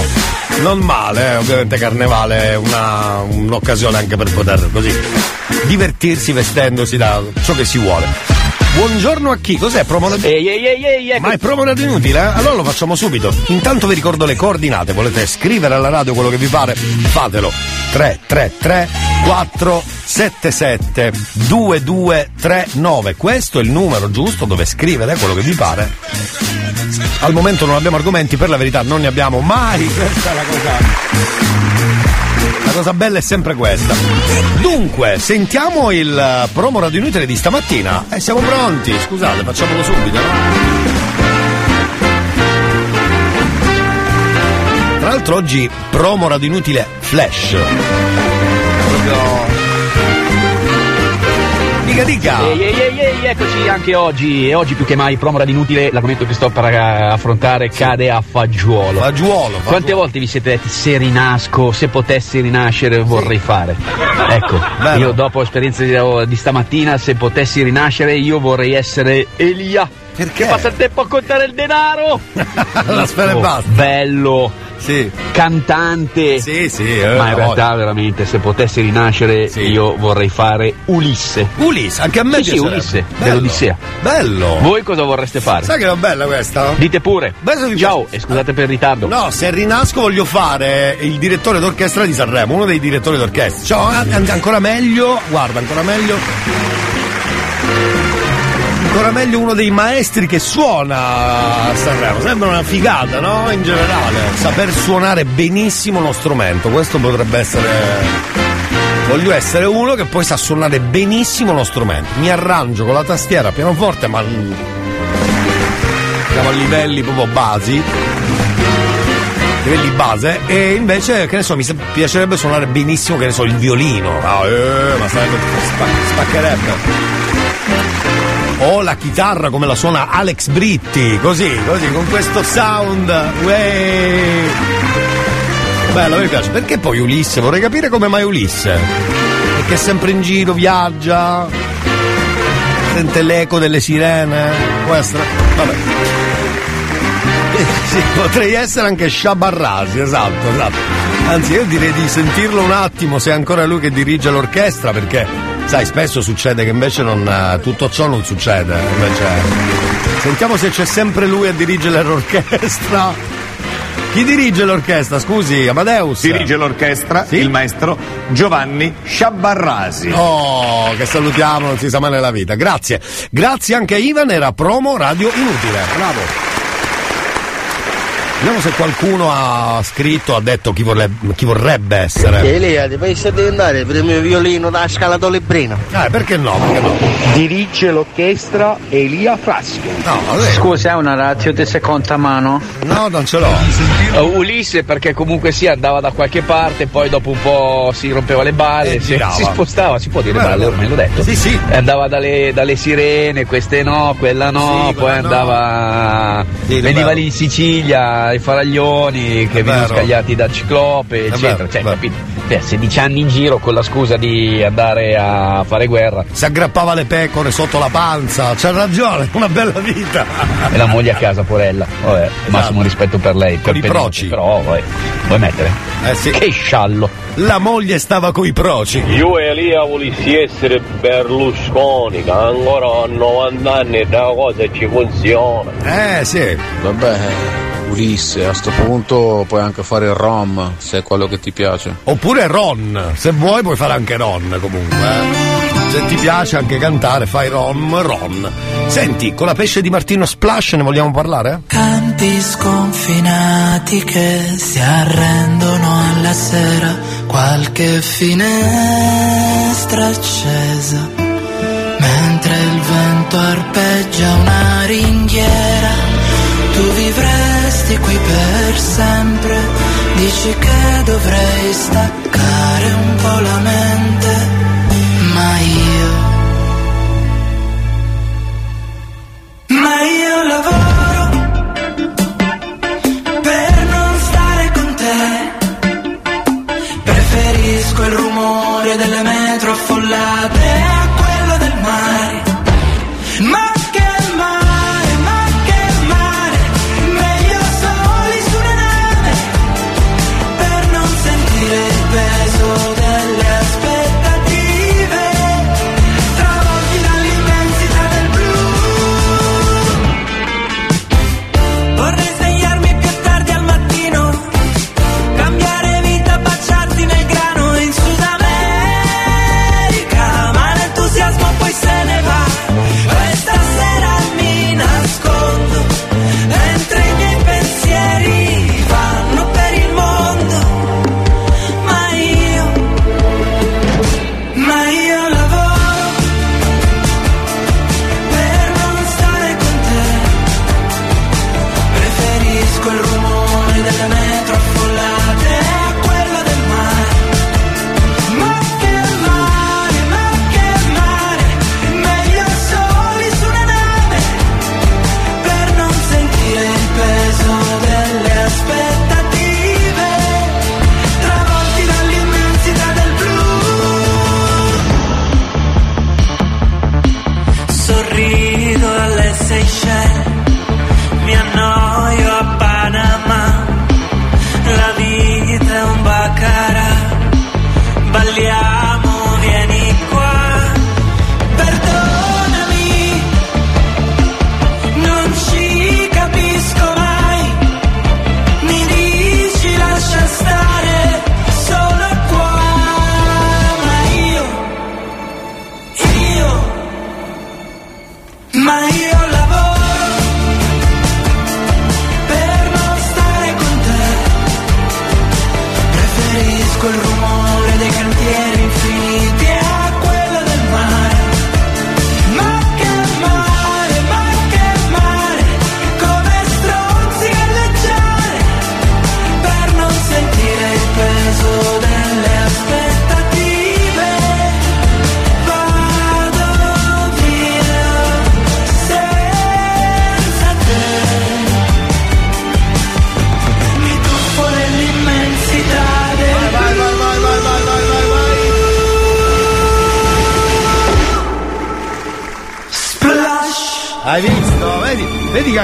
Non male, eh, ovviamente carnevale è una- un'occasione anche per poter così divertirsi vestendosi da ciò che si vuole. Buongiorno a chi? Cos'è? Promo Ehi, ehi, ehi, ehi, ecco. Ma è promo radio inutile? eh? Allora lo facciamo subito. Intanto vi ricordo le coordinate. Volete scrivere alla radio quello che vi pare? Fatelo. 333 477 2239. Questo è il numero giusto dove scrivere quello che vi pare. Al momento non abbiamo argomenti, per la verità non ne abbiamo mai. Questa è la cosa. La cosa bella è sempre questa. Dunque, sentiamo il eh, promo radio inutile di stamattina. E siamo pronti, scusate, facciamolo subito? Tra l'altro oggi promo radio inutile flash. Proprio. Dica dica! Ehi, ehi, ehi, eccoci anche oggi. E oggi più che mai, promo inutile, l'argomento che sto per eh, affrontare cade a fagiolo. Fagiolo, Quante volte vi siete detti se rinasco, se potessi rinascere vorrei fare? Ecco, Bello. io dopo l'esperienza di, di stamattina, se potessi rinascere io vorrei essere Elia. Perché? Che passa il tempo a contare il denaro. La sfera e Oh, basta. Bello. Sì. Cantante. Sì, sì. eh, Ma in realtà veramente se potessi rinascere io vorrei fare Ulisse. Ulisse, anche a me Sì, sì. Ulisse, Bello. dell'Odissea. Bello. Voi cosa vorreste fare? Sai che era bella questa? Dite pure. Ciao e scusate per il ritardo. No, se rinasco voglio fare il direttore d'orchestra di Sanremo, uno dei direttori d'orchestra. Ciao, an- ancora meglio, guarda, ancora meglio. Ancora meglio uno dei maestri che suona a Sanremo. Sembra una figata, no? In generale. Saper suonare benissimo uno strumento. Questo potrebbe essere. Voglio essere uno che poi sa suonare benissimo uno strumento. Mi arrangio con la tastiera, pianoforte, ma. Siamo a livelli proprio basi livelli base e invece che ne so mi piacerebbe suonare benissimo che ne so il violino Ah, eh, ma sarebbe spa- spaccherebbe o la chitarra come la suona Alex Britti così così con questo sound uey. bello me piace perché poi Ulisse vorrei capire come mai Ulisse perché è sempre in giro viaggia sente l'eco delle sirene essere vabbè sì, potrei essere anche Shabarrasi, esatto, esatto. Anzi, io direi di sentirlo un attimo se è ancora lui che dirige l'orchestra, perché sai, spesso succede che invece non, eh, tutto ciò non succede. Invece. Sentiamo se c'è sempre lui a dirigere l'orchestra. Chi dirige l'orchestra? Scusi, Amadeus. Dirige l'orchestra il maestro Giovanni Sciabarrasi. Oh, che salutiamo, non si sa mai nella vita. Grazie. Grazie anche a Ivan, era promo radio inutile. Bravo. Vediamo se qualcuno ha scritto, ha detto chi, vorrebbe, chi vorrebbe essere. Elia, ti pensi di andare per il mio violino da scalato librino? Eh, perché no? Perché no? Dirige l'orchestra Elia Frasco. No, vabbè. Scusa, è una razio di seconda mano? No, non ce l'ho. Uh, Ulisse perché comunque sì andava da qualche parte, poi dopo un po' si rompeva le balle, E si, si spostava, si può dire Beh, balle, ormai l'ho detto. Sì, sì. E andava dalle, dalle sirene, queste no, quella no, Sì, poi quella no. andava. Sì, veniva lì in Sicilia, ai faraglioni che venivano vero. scagliati da ciclope, eccetera. cioè, capito? Cioè, 16 anni in giro con la scusa di andare a fare guerra. Si aggrappava le pecore sotto la panza. C'ha ragione, una bella vita. E la moglie a casa, porella. Vabbè, massimo rispetto per lei. Con per i pedente, proci. Però, vabbè, vuoi mettere? Eh sì. Che sciallo. La moglie stava coi proci. Io e Elia volessi essere Berlusconi, che ancora a 90 anni da cosa ci funziona. Eh sì. Vabbè, Ulisse, a sto punto puoi anche fare il rom, se è quello che ti piace. Oppure Ron, se vuoi puoi fare anche Ron comunque. eh. Se ti piace anche cantare, fai Ron, Ron. Senti, con la pesce di Martino Splash ne vogliamo parlare? Campi sconfinati che si arrendono alla sera, qualche finestra accesa, mentre il vento arpeggia una ringhiera, tu vivresti qui per sempre, Dici che dovrei staccare un po' la mente, ma io... Ma io lavoro per non stare con te. Preferisco il rumore delle metro affollate a quello del mare. Ma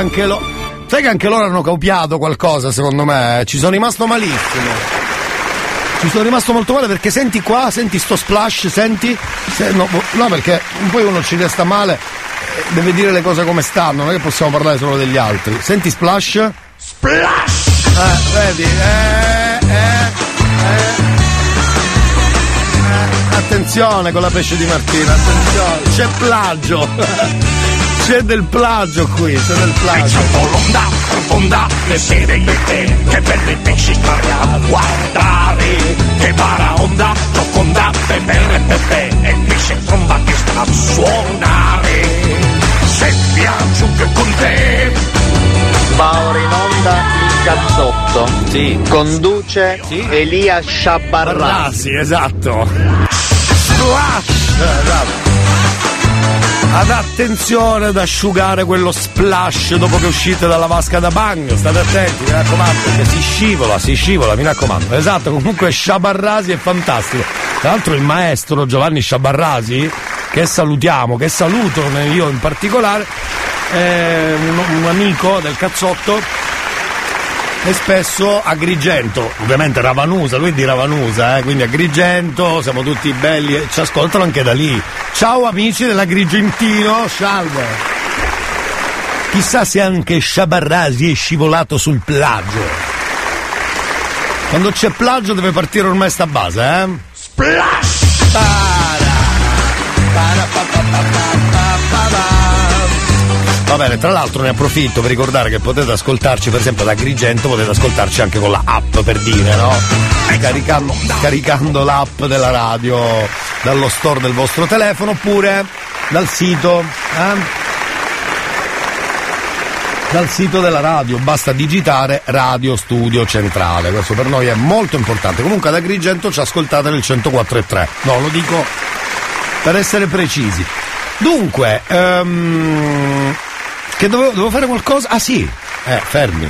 anche lo. Sai che anche loro hanno copiato qualcosa, secondo me? Ci sono rimasto malissimo. Ci sono rimasto molto male perché senti qua, senti sto splash, senti? Se- no, no, perché poi uno ci resta male, eh, deve dire le cose come stanno, non è che possiamo parlare solo degli altri. Senti splash? Splash! Eh, vedi? Eh, eh. Eh, Attenzione con la pesce di Martina, attenzione, c'è plagio. C'è del plagio qui, c'è del plagio. l'onda profonda le sede in te che belle pesci a guardare che paraonda profonda bebere pepe e pesce tromba che sta a suonare se viaggio che con te Va ora in onda il cazzotto. Sì. Conduce Elia Sciabarrasi. Barrasi, esatto. Splash! Esatto. Ad attenzione ad asciugare quello splash dopo che uscite dalla vasca da bagno, state attenti, mi raccomando, perché si scivola, si scivola, mi raccomando. Esatto, comunque Sciabarrasi è fantastico. Tra l'altro il maestro Giovanni Sciabarrasi, che salutiamo, che saluto io in particolare, è un, un amico del cazzotto e spesso Agrigento, ovviamente Ravanusa, lui è di Ravanusa, eh, quindi Agrigento, siamo tutti belli e ci ascoltano anche da lì. Ciao amici dell'Agrigentino, salve. Chissà se anche Sciabarrasi è scivolato sul plagio. Quando c'è plagio deve partire ormai sta base, eh? Splash! Para! Para pa pa pa pa pa pa pa. Va bene, tra l'altro ne approfitto per ricordare che potete ascoltarci, per esempio da Agrigento, potete ascoltarci anche con la app per dire, no? Caricando, caricando l'app della radio dallo store del vostro telefono oppure dal sito, eh? Dal sito della radio, basta digitare Radio Studio Centrale, questo per noi è molto importante. Comunque ad Agrigento ci ascoltate nel 104.3, no, lo dico per essere precisi. Dunque, ehm, che dovevo, dovevo fare qualcosa? Ah sì, eh, fermi.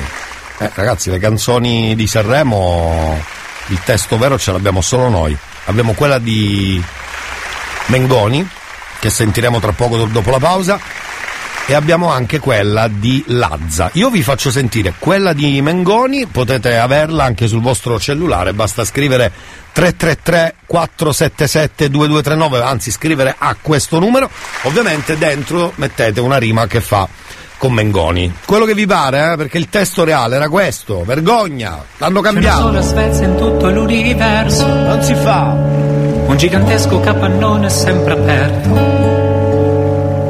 Eh, ragazzi, le canzoni di Sanremo, il testo vero ce l'abbiamo solo noi. Abbiamo quella di Mengoni, che sentiremo tra poco do- dopo la pausa. E abbiamo anche quella di Lazza. Io vi faccio sentire quella di Mengoni, potete averla anche sul vostro cellulare, basta scrivere 333 477 2239, anzi scrivere a questo numero. Ovviamente dentro mettete una rima che fa con Mengoni. Quello che vi pare, eh, perché il testo reale era questo, vergogna, l'hanno C'è una cambiato. sola Svezia in tutto l'universo. Non si fa. Un gigantesco capannone sempre aperto.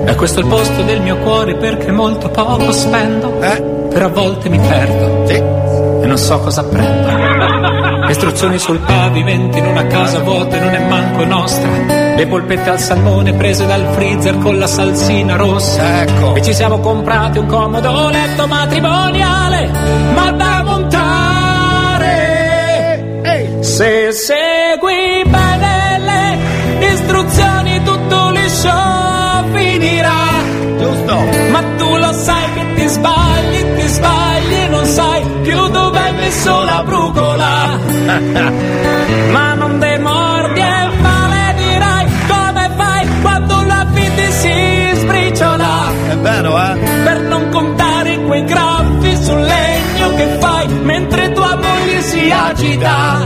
E questo è il posto del mio cuore perché molto poco spendo. Però a volte mi perdo. E non so cosa prendo. Istruzioni sul pavimento in una casa vuota e non è manco nostra. Le polpette al salmone prese dal freezer con la salsina rossa. Ecco. E ci siamo comprati un comodo letto matrimoniale. Ma da montare. Se segui bene le istruzioni tutto liscio finirà. Giusto. Ma tu lo sai che ti sbagli, ti sbagli e non sai più dove hai messo la brugola. Ma non demordi e maledirai come fai quando la vita si sbriciola. È vero, eh? Per non contare quei graffi sul legno che fai mentre tua moglie si agita.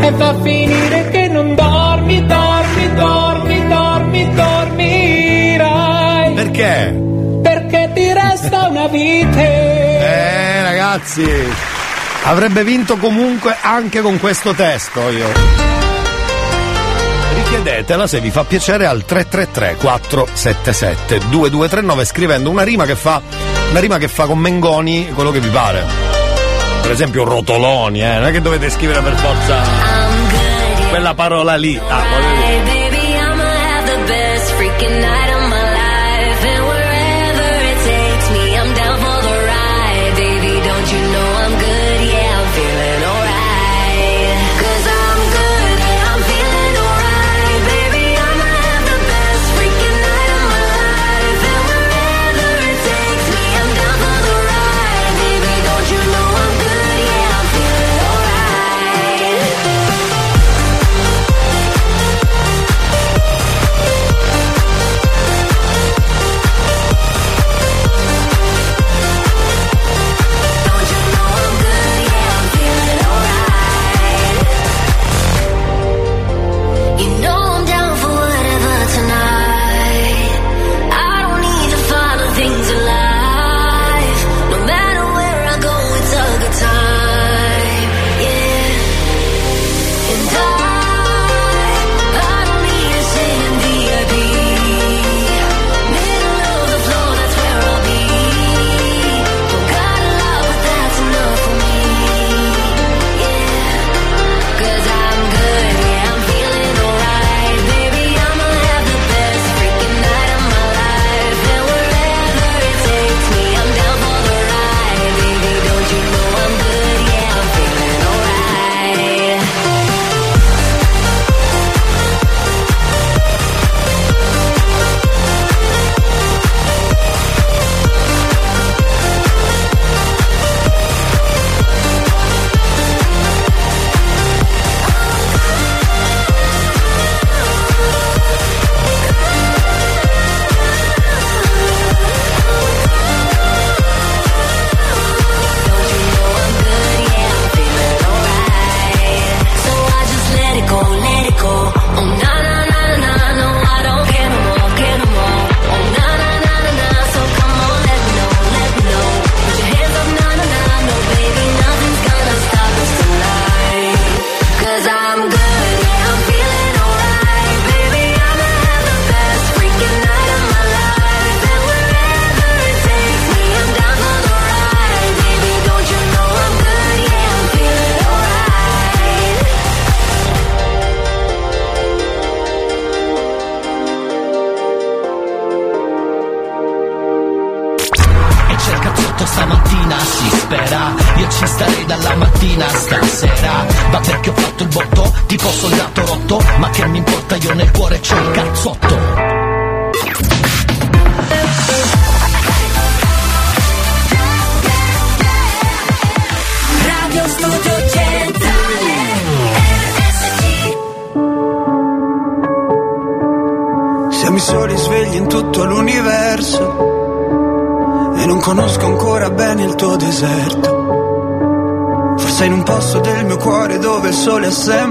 E va a finire che non dormi, dormi, dormi, dormi, dormirai. Perché? Perché ti resta una vite. Eh, ragazzi, avrebbe vinto comunque anche con questo testo io. Richiedetela se vi fa piacere al 333 477 2239 scrivendo una rima che fa una rima che fa con Mengoni quello che vi pare. Per esempio rotoloni, eh, non è che dovete scrivere per forza quella parola lì. Ah, voglio dire.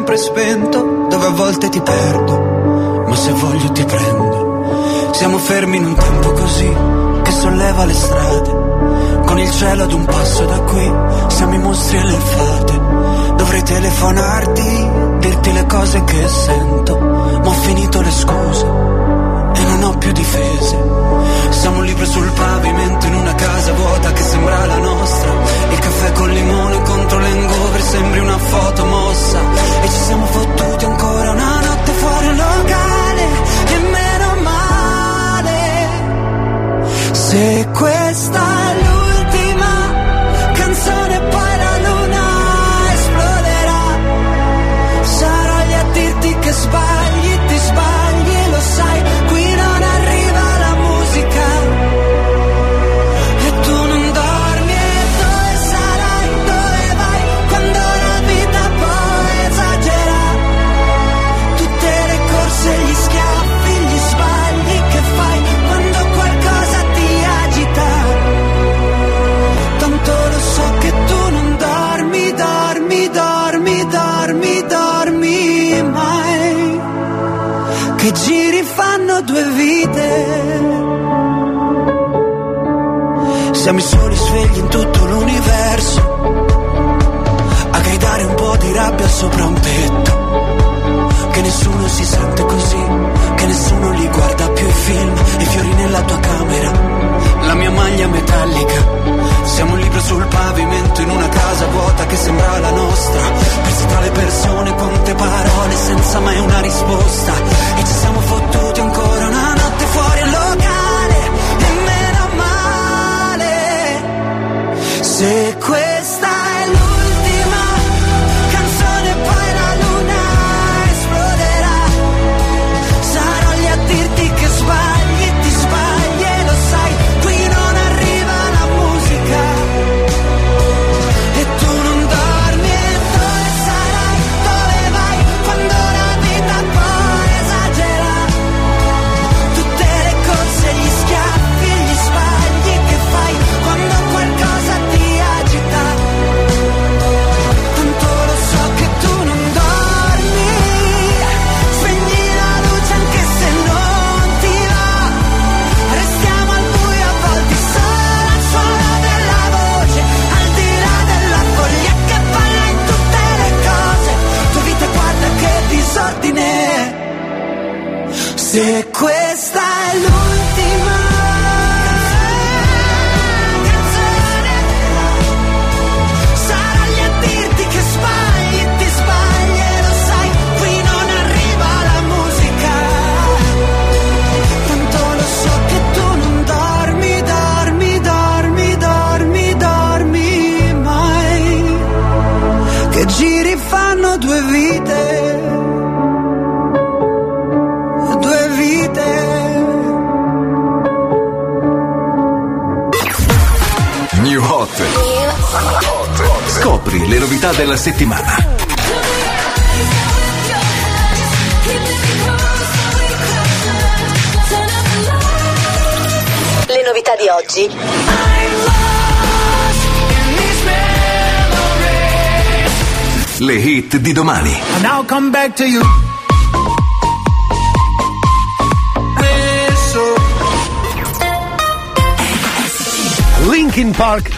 sempre spento, dove a volte ti perdo, ma se voglio ti prendo. Siamo fermi in un tempo così, che solleva le strade, con il cielo ad un passo da qui, siamo i mostri e le fate. Dovrei telefonarti, dirti le cose che sento, ma ho finito le scuse e non ho più difese. Siamo un sul pavimento in una casa vuota che sembra la nostra. Il caffè con limone contro l'engover sembri una foto mossa. E ci siamo fottuti ancora una notte fuori un locale. E meno male. Se questa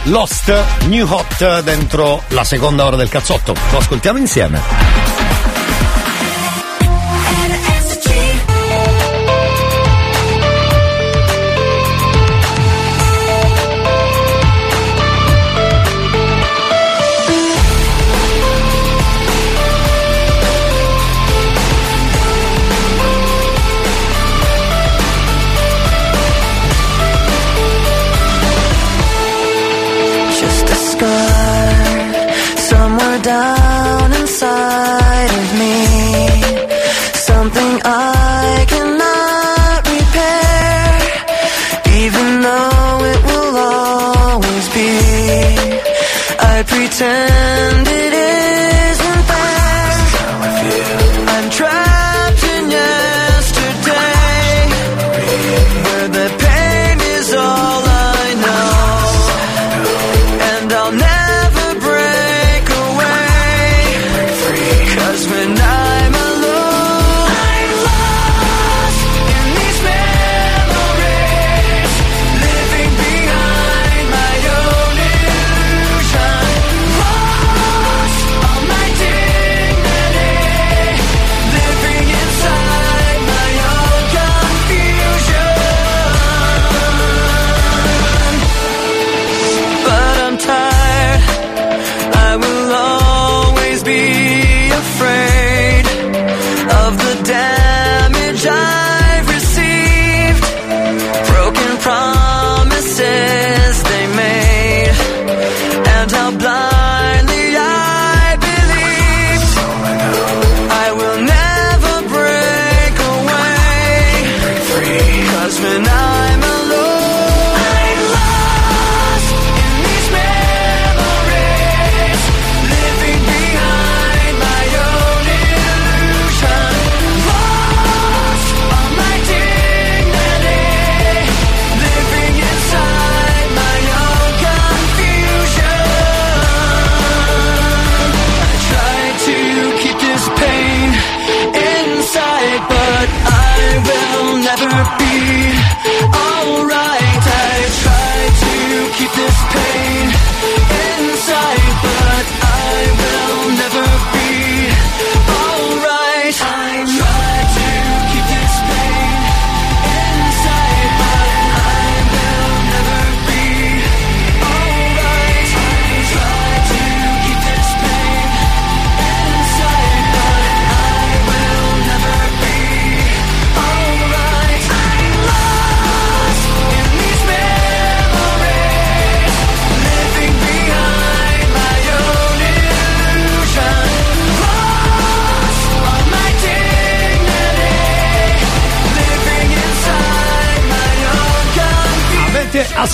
Lost New Hot dentro la seconda ora del cazzotto. Lo ascoltiamo insieme.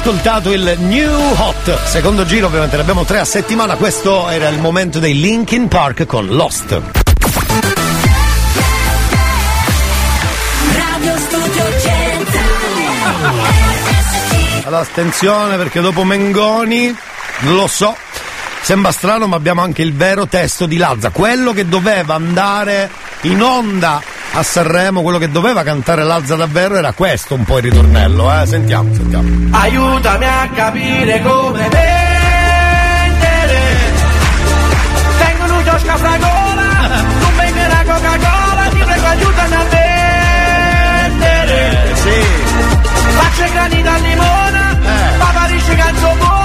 Ascoltato il New Hot, secondo giro ovviamente ne abbiamo tre a settimana, questo era il momento dei Linkin Park con Lost. Radio Studio Centrale. Allora, attenzione perché dopo Mengoni, lo so, sembra strano ma abbiamo anche il vero testo di Lazza, quello che doveva andare in onda a Sanremo, quello che doveva cantare Lazza davvero era questo un po' il ritornello, eh? Sentiamo, sentiamo. Aiutami a capire come vendere Tengo un uso scafragola Non vende la Coca-Cola Ti prego aiutami a vendere Faccio i grani da limone Papà dice canzone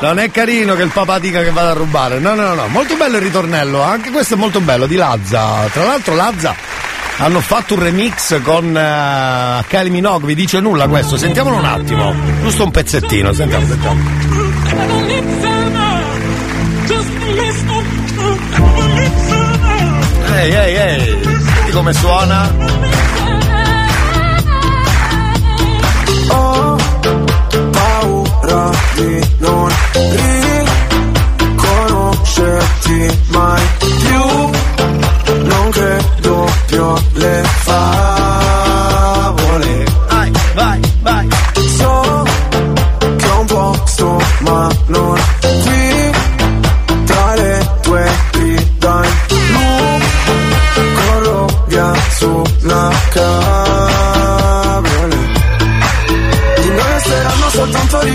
Non è carino che il papà dica che vada a rubare. No, no, no. Molto bello il ritornello. Anche questo è molto bello di Lazza. Tra l'altro, Lazza hanno fatto un remix con uh, Kylie Minogue. Vi dice nulla questo? Sentiamolo un attimo. Giusto un pezzettino. Sentiamo, sentiamo. Ehi, ehi, ehi. Come suona? Di non riconoscerti mai più. Non credo più alle favole.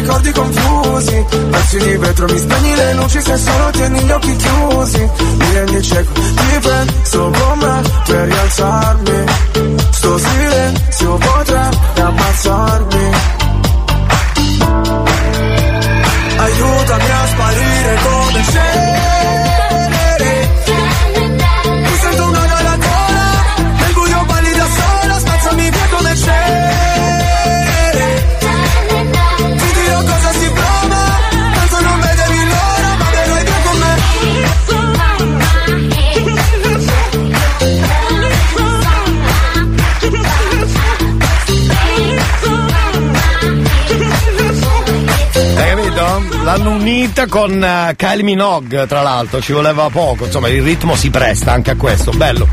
Ricordi confusi. Pezzi di vetro, mi spegni le luci se solo tieni gli occhi chiusi. Mi rendi cieco, ti penso come per rialzarmi unita con eh, Kylie Minogue, tra l'altro, ci voleva poco, insomma il ritmo si presta anche a questo, bello.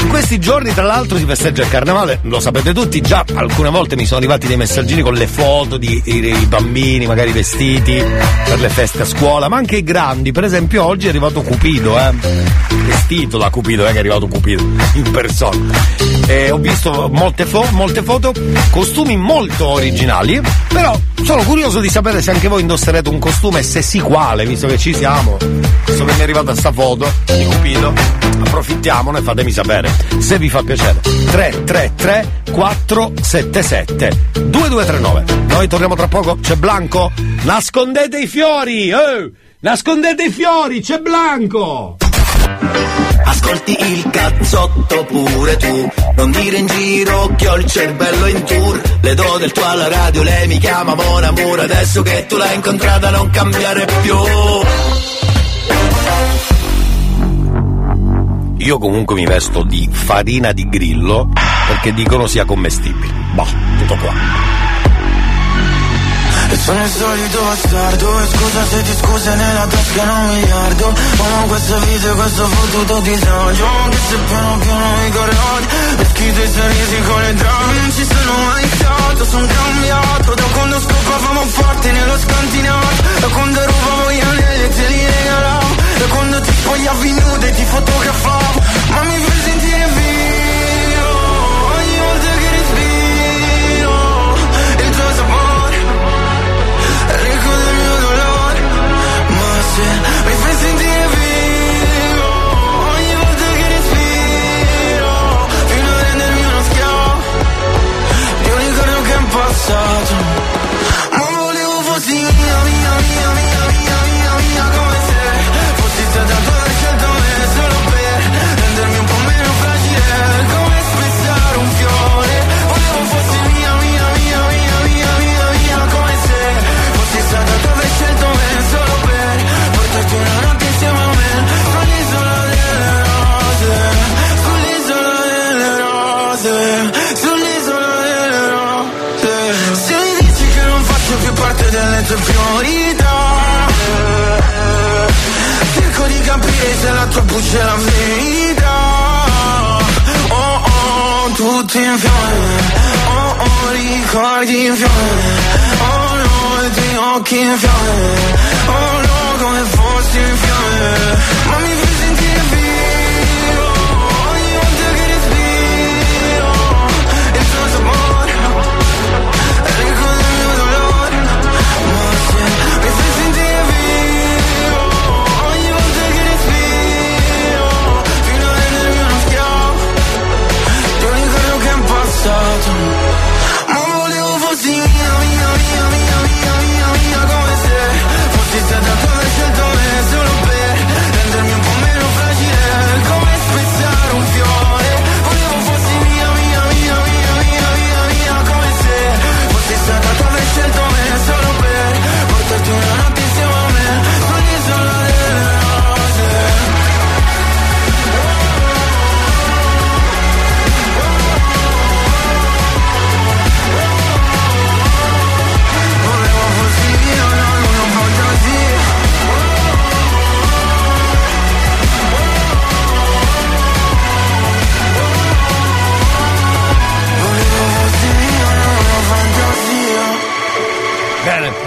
In questi giorni, tra l'altro, si festeggia il carnevale, lo sapete tutti, già alcune volte mi sono arrivati dei messaggini con le foto di i, i bambini, magari vestiti per le feste a scuola, ma anche i grandi, per esempio oggi è arrivato Cupido, eh. Vestito da Cupido, eh, che è arrivato Cupido in persona. E ho visto molte, fo- molte foto, costumi molto originali, però sono curioso di sapere se anche voi indosserete un costume e se sì quale, visto che ci siamo. Visto che mi è arrivata sta foto di Cupido, approfittiamone e fatemi sapere se vi fa piacere. 333 477 2239. Noi torniamo tra poco, c'è Blanco. Nascondete i fiori! Eh! Nascondete i fiori, c'è Blanco! Ascolti il cazzotto pure tu Non dire in giro che ho il cervello in tour Le do del tuo alla radio, lei mi chiama Mon Amour Adesso che tu l'hai incontrata non cambiare più Io comunque mi vesto di farina di grillo perché dicono sia commestibile. Boh, tutto qua. Sono il solito bastardo E scusa se ti scuse nella tasca non miliardo Amo questa vita e questo fottuto disagio. Anche se piano piano mi E schifo i sorrisi con le drame Non ci sono mai stato, sono cambiato. Da quando scopavamo forte nello scantinato Da quando rubavo gli anelli e te li regalavo. Da quando ti spogliavi nude e ti fotografavo. Ma mi fai sergent. M'envoler au vent, c'est yummy, yummy, yummy. Tue priorità. Cerco di capire se la tua voce è la verità Oh oh, tutti in fiamme Oh oh, ricordi in fiamme Oh no, i tuoi occhi in fiamme Oh no, come fossi in fiamme Ma mi fai sentire vivo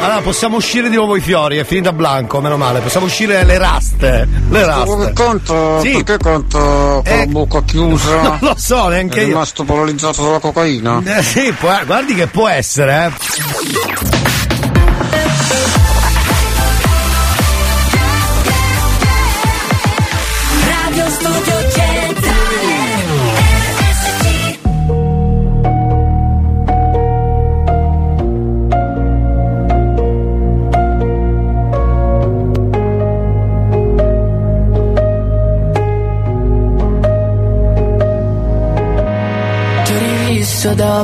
allora possiamo uscire di nuovo i fiori, è finita Blanco, meno male, possiamo uscire le raste. Le raste. Che conto? Sì. Perché conto con la bocca chiusa? Non lo so, neanche È io. rimasto paralizzato dalla cocaina? Eh, sì, può- guardi che può essere, eh.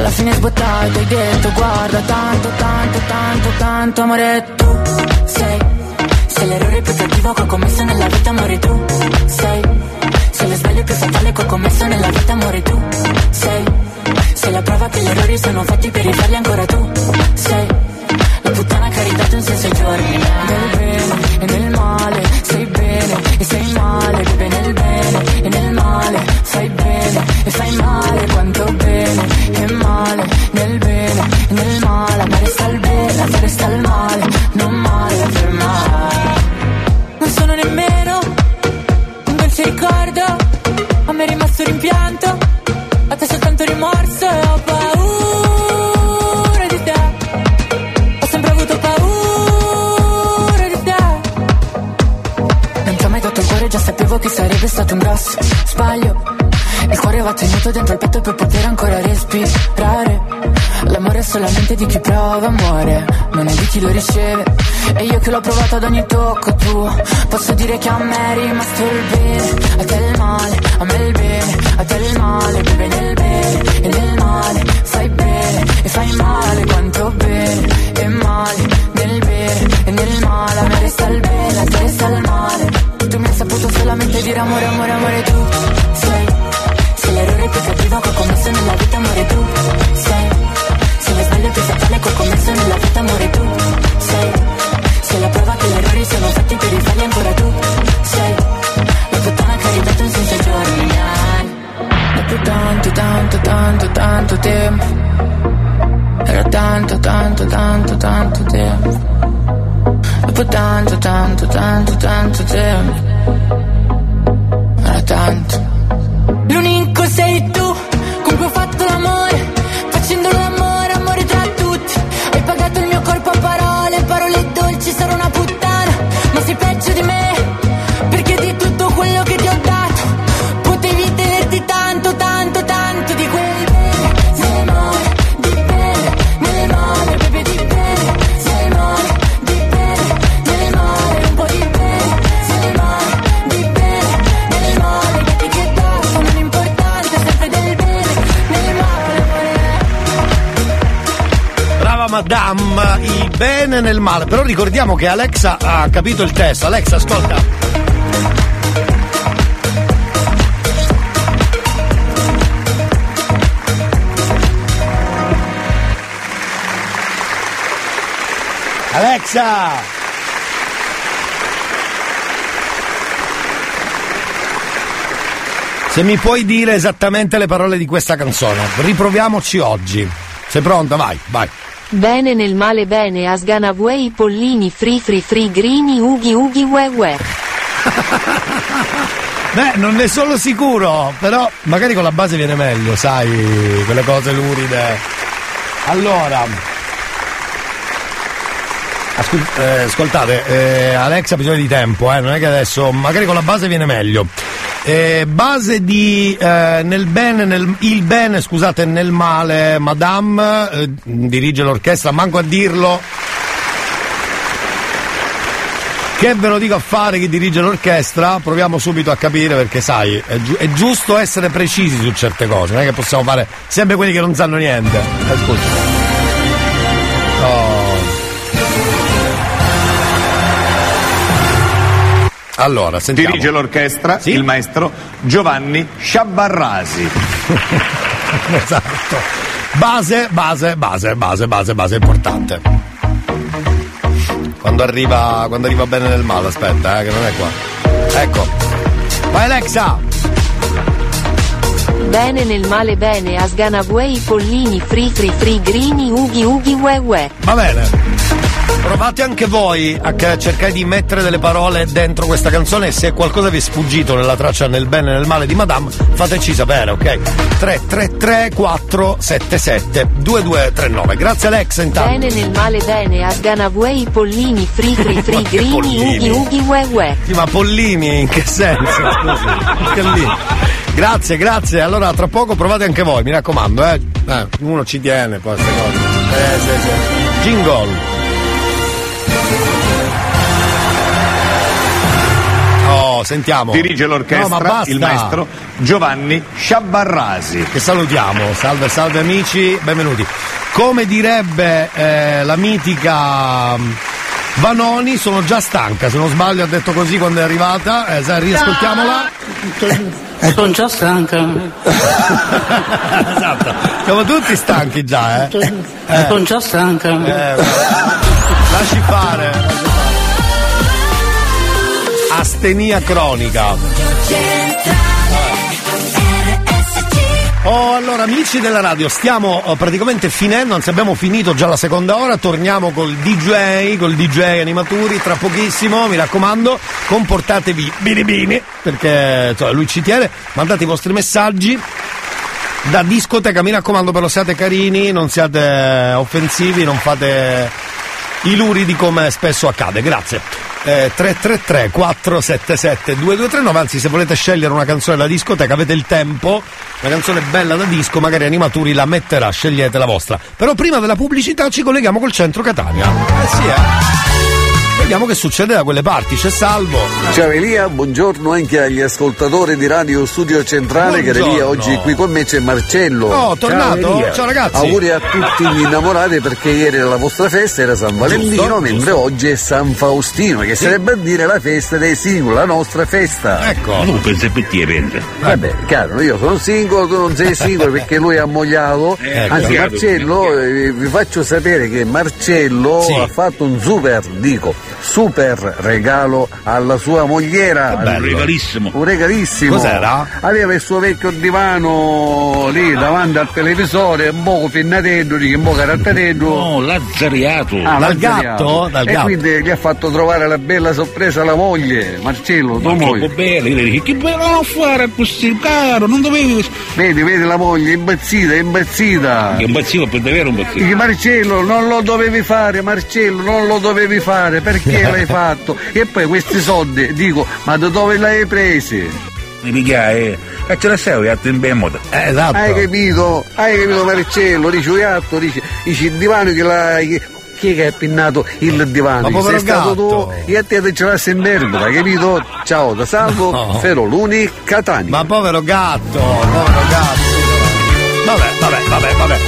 alla fine sbottato hai detto guarda tanto, tanto, tanto, tanto amore tu sei Sei l'errore più cattivo che ho commesso nella vita amore tu sei Sei lo sbaglio più fatale che ho commesso nella vita amore tu sei Sei la prova che gli errori sono fatti per rifarli ancora tu sei La puttana che ha ridato un senso ai giorni Nel bene e nel male sei bene e sei male Bebe nel bene e nel male fai bene e fai male sapevo che sarebbe stato un grosso sbaglio. Il cuore va tenuto dentro il petto per poter ancora respirare L'amore è solamente di chi prova amore Non è di chi lo riceve. E io che l'ho provato ad ogni tocco tuo Posso dire che a me è rimasto il bene. A te il male, a me il bene A te il male, bebe nel bene E nel male, fai bene E fai male, quanto bene. E male, nel bene E nel male, a me resta il bene A te resta il male. Tu mi hai saputo solamente dire amore, amore, amore tu Sei, sei l'errore più cattivo che ho commesso nella vita, amore tu Sei, più fatale che ho commesso nella vita, amore tu Sei, sei la prova che gli errori sono fatti per rifarli ancora tu Sei, la puttana che ha ridato un senso ai. Dopo tanto, tanto, tanto, tanto tempo. Era tanto, tanto, tanto, tanto tempo. Dopo tanto, tanto, tanto, tanto tempo. Era tanto. L'unico sei tu con cui ho fatto l'amore Facendo madame, il bene nel male. Però ricordiamo che Alexa ha capito il testo. Alexa, ascolta. Alexa! Se mi puoi dire esattamente le parole di questa canzone, riproviamoci oggi. Sei pronta? Vai, vai. Bene nel male bene Asgana Way Pollini Free Free Free Grini Ughi Ughi Ue Ue. Beh, non ne sono sicuro, però magari con la base viene meglio, sai, quelle cose luride. Allora. eh, ascoltate, eh, Alexa ha bisogno di tempo, eh, non è che adesso, magari con la base viene meglio. Eh, base di eh, nel bene, nel, il bene, scusate, nel male, Madame eh, dirige l'orchestra, manco a dirlo. Che ve lo dico a fare chi dirige l'orchestra? Proviamo subito a capire perché sai, è, giu- è giusto essere precisi su certe cose, non è che possiamo fare sempre quelli che non sanno niente. Ascolta. Allora, sentiamo. Dirige l'orchestra il maestro Giovanni Sciabarrasi. esatto. Base, base, base, base, base, base importante. Quando arriva, quando arriva bene nel male, aspetta, eh, che non è qua. Ecco. Vai Alexa! Bene nel male bene Asgana Way Pollini Free Free Free Grini Ughi Ughi Ue Ue. Va bene. Provate anche voi a ca- cercare di mettere delle parole dentro questa canzone e se qualcosa vi è sfuggito nella traccia nel bene e nel male di Madame, fateci sapere, ok? 333 477 2239. Grazie Alex intanto. Bene nel male bene Asgana Way Pollini Free Free Free Ma che Grini? Ughi Ughi Ue Ue. Sì, ma Pollini in che senso? Scusi. Che lì. Grazie, grazie. Allora tra poco provate anche voi, mi raccomando, eh. Eh, uno ci tiene poi queste cose. Eh, sì, sì. Jingle. Oh, sentiamo. Dirige No, l'orchestra basta. il maestro Giovanni Sciabarrasi. Che salutiamo. Salve, salve amici, benvenuti. Come direbbe eh, la mitica mm, Vanoni, sono già stanca, se non sbaglio ha detto così quando è arrivata. Eh, riascoltiamola. Sono già stanca. esatto. Siamo tutti stanchi già, eh. Eh. Sono già stanca. Eh, lasci fare. Astenia cronica. Oh, allora amici della radio, stiamo oh, praticamente finendo, anzi abbiamo finito già la seconda ora, torniamo col DJ, col DJ Animaturi tra pochissimo, mi raccomando, comportatevi bene bene, perché insomma, lui ci tiene, mandate i vostri messaggi, da discoteca, mi raccomando però siate carini, non siate offensivi, non fate i luridi come spesso accade, grazie. Eh, 333 477 2239 anzi se volete scegliere una canzone da discoteca avete il tempo. Una canzone bella da disco magari Animaturi la metterà scegliete la vostra. Però prima della pubblicità ci colleghiamo col centro Catania. Eh sì eh vediamo che succede da quelle parti c'è Salvo Ciao Elia, buongiorno anche agli ascoltatori di Radio Studio Centrale che Buongiorno. Elia oggi qui con me c'è Marcello. Oh, tornato? Ciao, Elia. Ciao, ragazzi. Auguri a tutti gli innamorati perché ieri era la vostra festa, era San Valentino, Giusto, mentre oggi è San Faustino, che sarebbe a dire la festa dei singoli, la nostra festa. Ecco. Tu pensi per te, pensa. Vabbè, chiaro, io sono singolo, tu non sei singolo perché lui è ammogliato. Ecco. Anzi, Marcello, eh, vi faccio sapere che Marcello Sì. ha fatto un super, dico, super regalo alla sua mogliera. Un regalissimo. Un regalissimo. Cos'era? Aveva il suo vecchio divano lì davanti al televisore, un po' pinnatello, lì, un po' caratterello. No, lazzariato. Ah, Dal lazzariato. gatto? Dal e gatto. quindi gli ha fatto trovare la bella sorpresa alla moglie, Marcello, tua Ma moglie. io le dico, che bello non fare così, caro, non dovevi. Vedi, vedi la moglie, impazzita, impazzita. Che imbazzivo per davvero. Dici, Marcello, non lo dovevi fare, Marcello, non lo dovevi fare, perché l'hai fatto? E poi questi soldi, dico, ma da dove l'hai presi? Mi eh, e ce la sei, gatto in ben modo. Eh, esatto. Hai capito? Hai capito Marcello? Dice, gatto, dice, dice il divano che l'hai... Chi è che ha pinnato il divano? Ma sei stato gatto. tu e a te te ce in hai capito? Ciao, da salvo, No. Feroluni, Catania. ma povero gatto povero gatto vabbè vabbè vabbè vabbè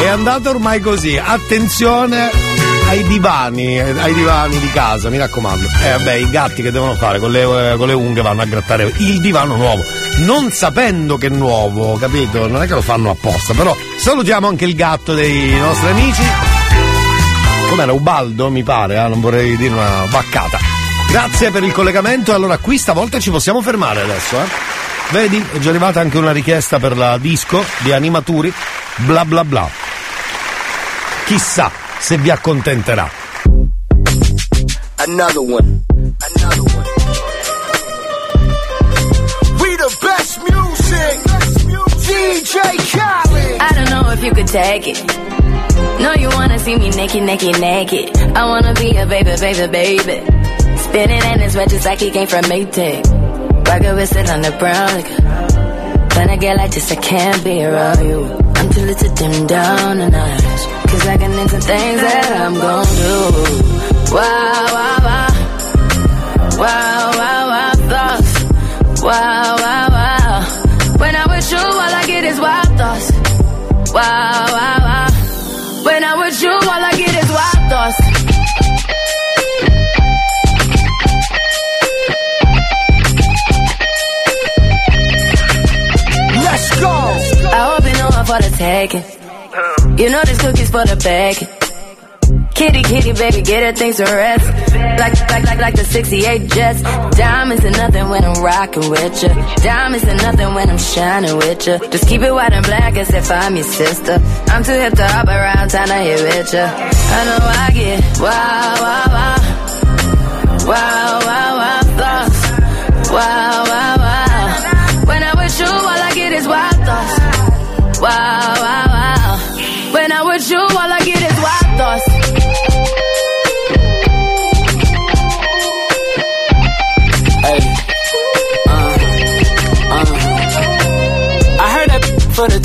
È andata ormai così. Attenzione ai divani, ai divani di casa, mi raccomando. Eh vabbè, i gatti che devono fare con le, eh, con le unghie vanno a grattare il divano nuovo. Non sapendo che è nuovo, capito? Non è che lo fanno apposta, però salutiamo anche il gatto dei nostri amici. Com'era Ubaldo, mi pare, eh? non vorrei dire una vaccata. Grazie per il collegamento. Allora, qui stavolta ci possiamo fermare adesso, eh? Vedi, è già arrivata anche una richiesta per la disco di animaturi, bla bla bla. Chissà se vi accontenterà. Another one. Another one. We the best music. DJ Khaled. I don't know if you could take it. No, you wanna see me naked, naked, naked. I wanna be a baby, baby, baby. Spinning in his red just like he came from Maytag. Rocket with it on the brown. Like, when I get like this, I can't be around you. I'm too little to dim down the night. Cause I can into things that I'm gon' do. Wow, wow, wow. Wow, wow, wow, thoughts. Wow, go. I hope you know I'm for the taking. You know this cookie's for the bag. Kitty, kitty, baby, get her things to rest. Like, like, like, like the 68 Jets. Diamonds are nothing when I'm rocking with ya. Diamonds are nothing when I'm shining with ya. Just keep it white and black as if I'm your sister. I'm too hip to hop around, time to hit with ya. I know I get wow, wow, wow. Wow, wow, wow, thoughts. Wow, wow.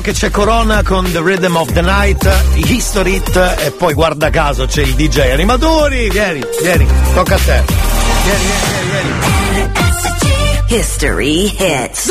Che c'è Corona con The Rhythm of the Night, History Hit e poi guarda caso c'è il DJ Animatori. Vieni, vieni, tocca a te. Vieni, vieni, vieni. History hits.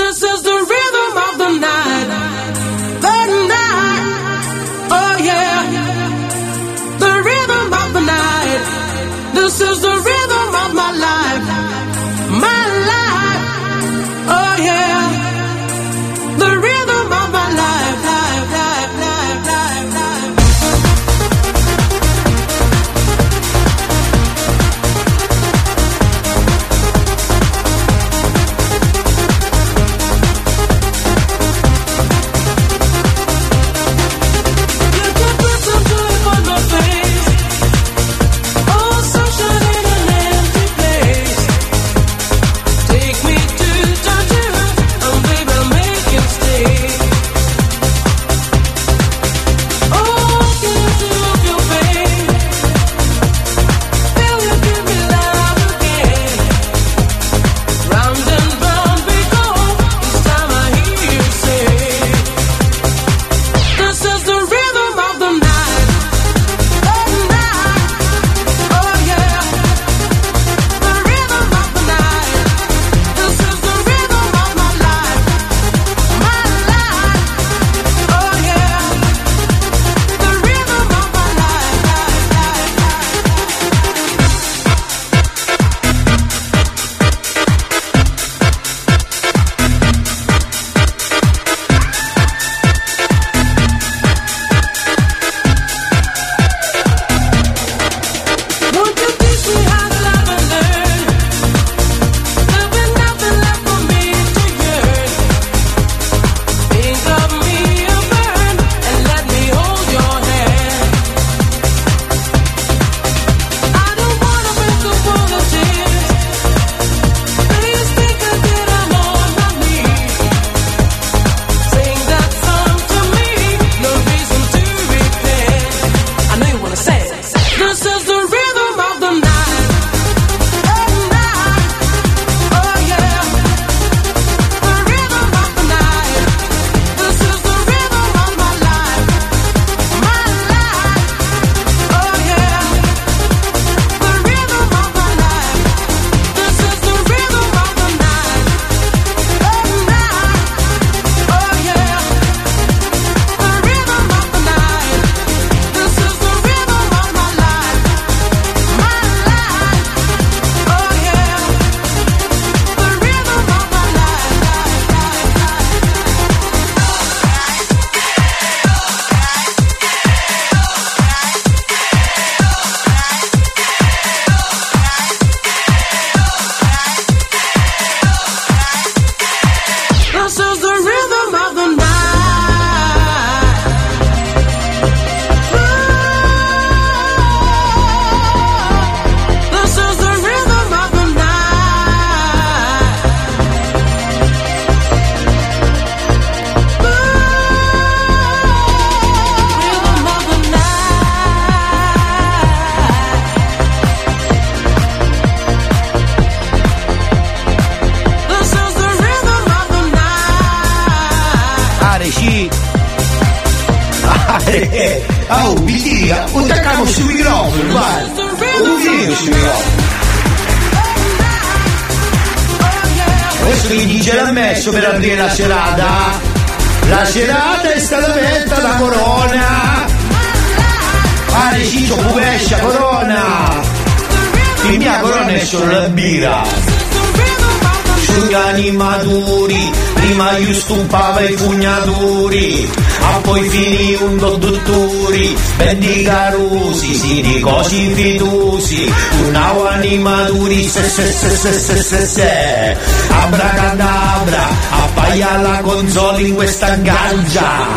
Questa gaggia.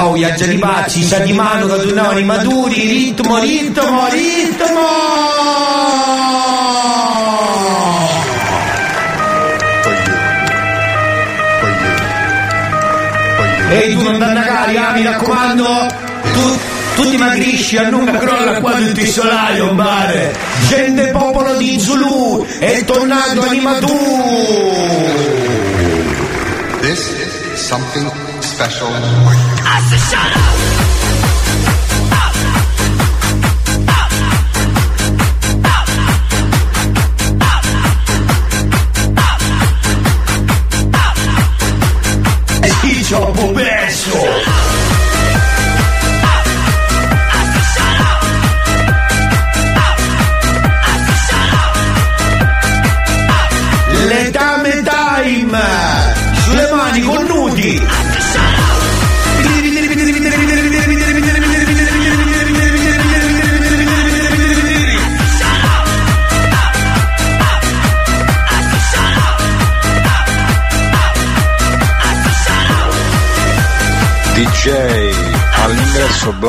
Oh, gli aggiari pazzi, sa di mano che tornavano i maturi, ritmo, ritmo, ritmo! Ehi tu non danna carica, mi raccomando, tu, tu ti magrisci a lunga crolla qua tutto il solaio, mare. Gente popolo di Zulu, è tornato animatù. something special. I said, shut up!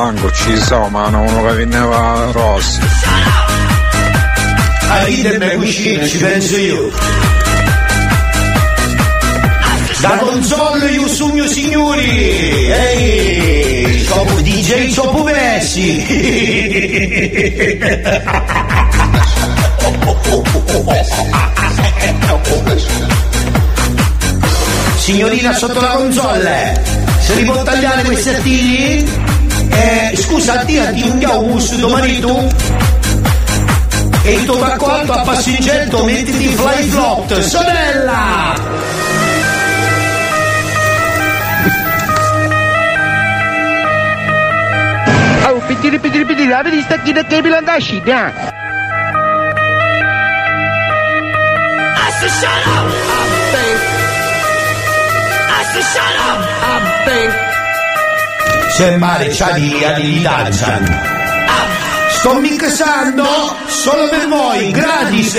Blanco ci sono ma uno che veniva Rossi A ridermi cucina, ci penso io. Da console io sogno signori! Ehi! Sono DJ Sopo Messi! Signorina sotto la console! Se li può tagliare questi artigli? Eh, scusa, attirati un gaumus domani tu? E il tuo raccolto a passeggero mettiti in fly flop, sorella! Oh, pitiri pitiri pitiri, la vedi sta chi da che bilan da scida? I said shut up! I think. Said shut up! I think. Sembra c'ha di di Tarzan. Sto mixando solo per voi, gratis!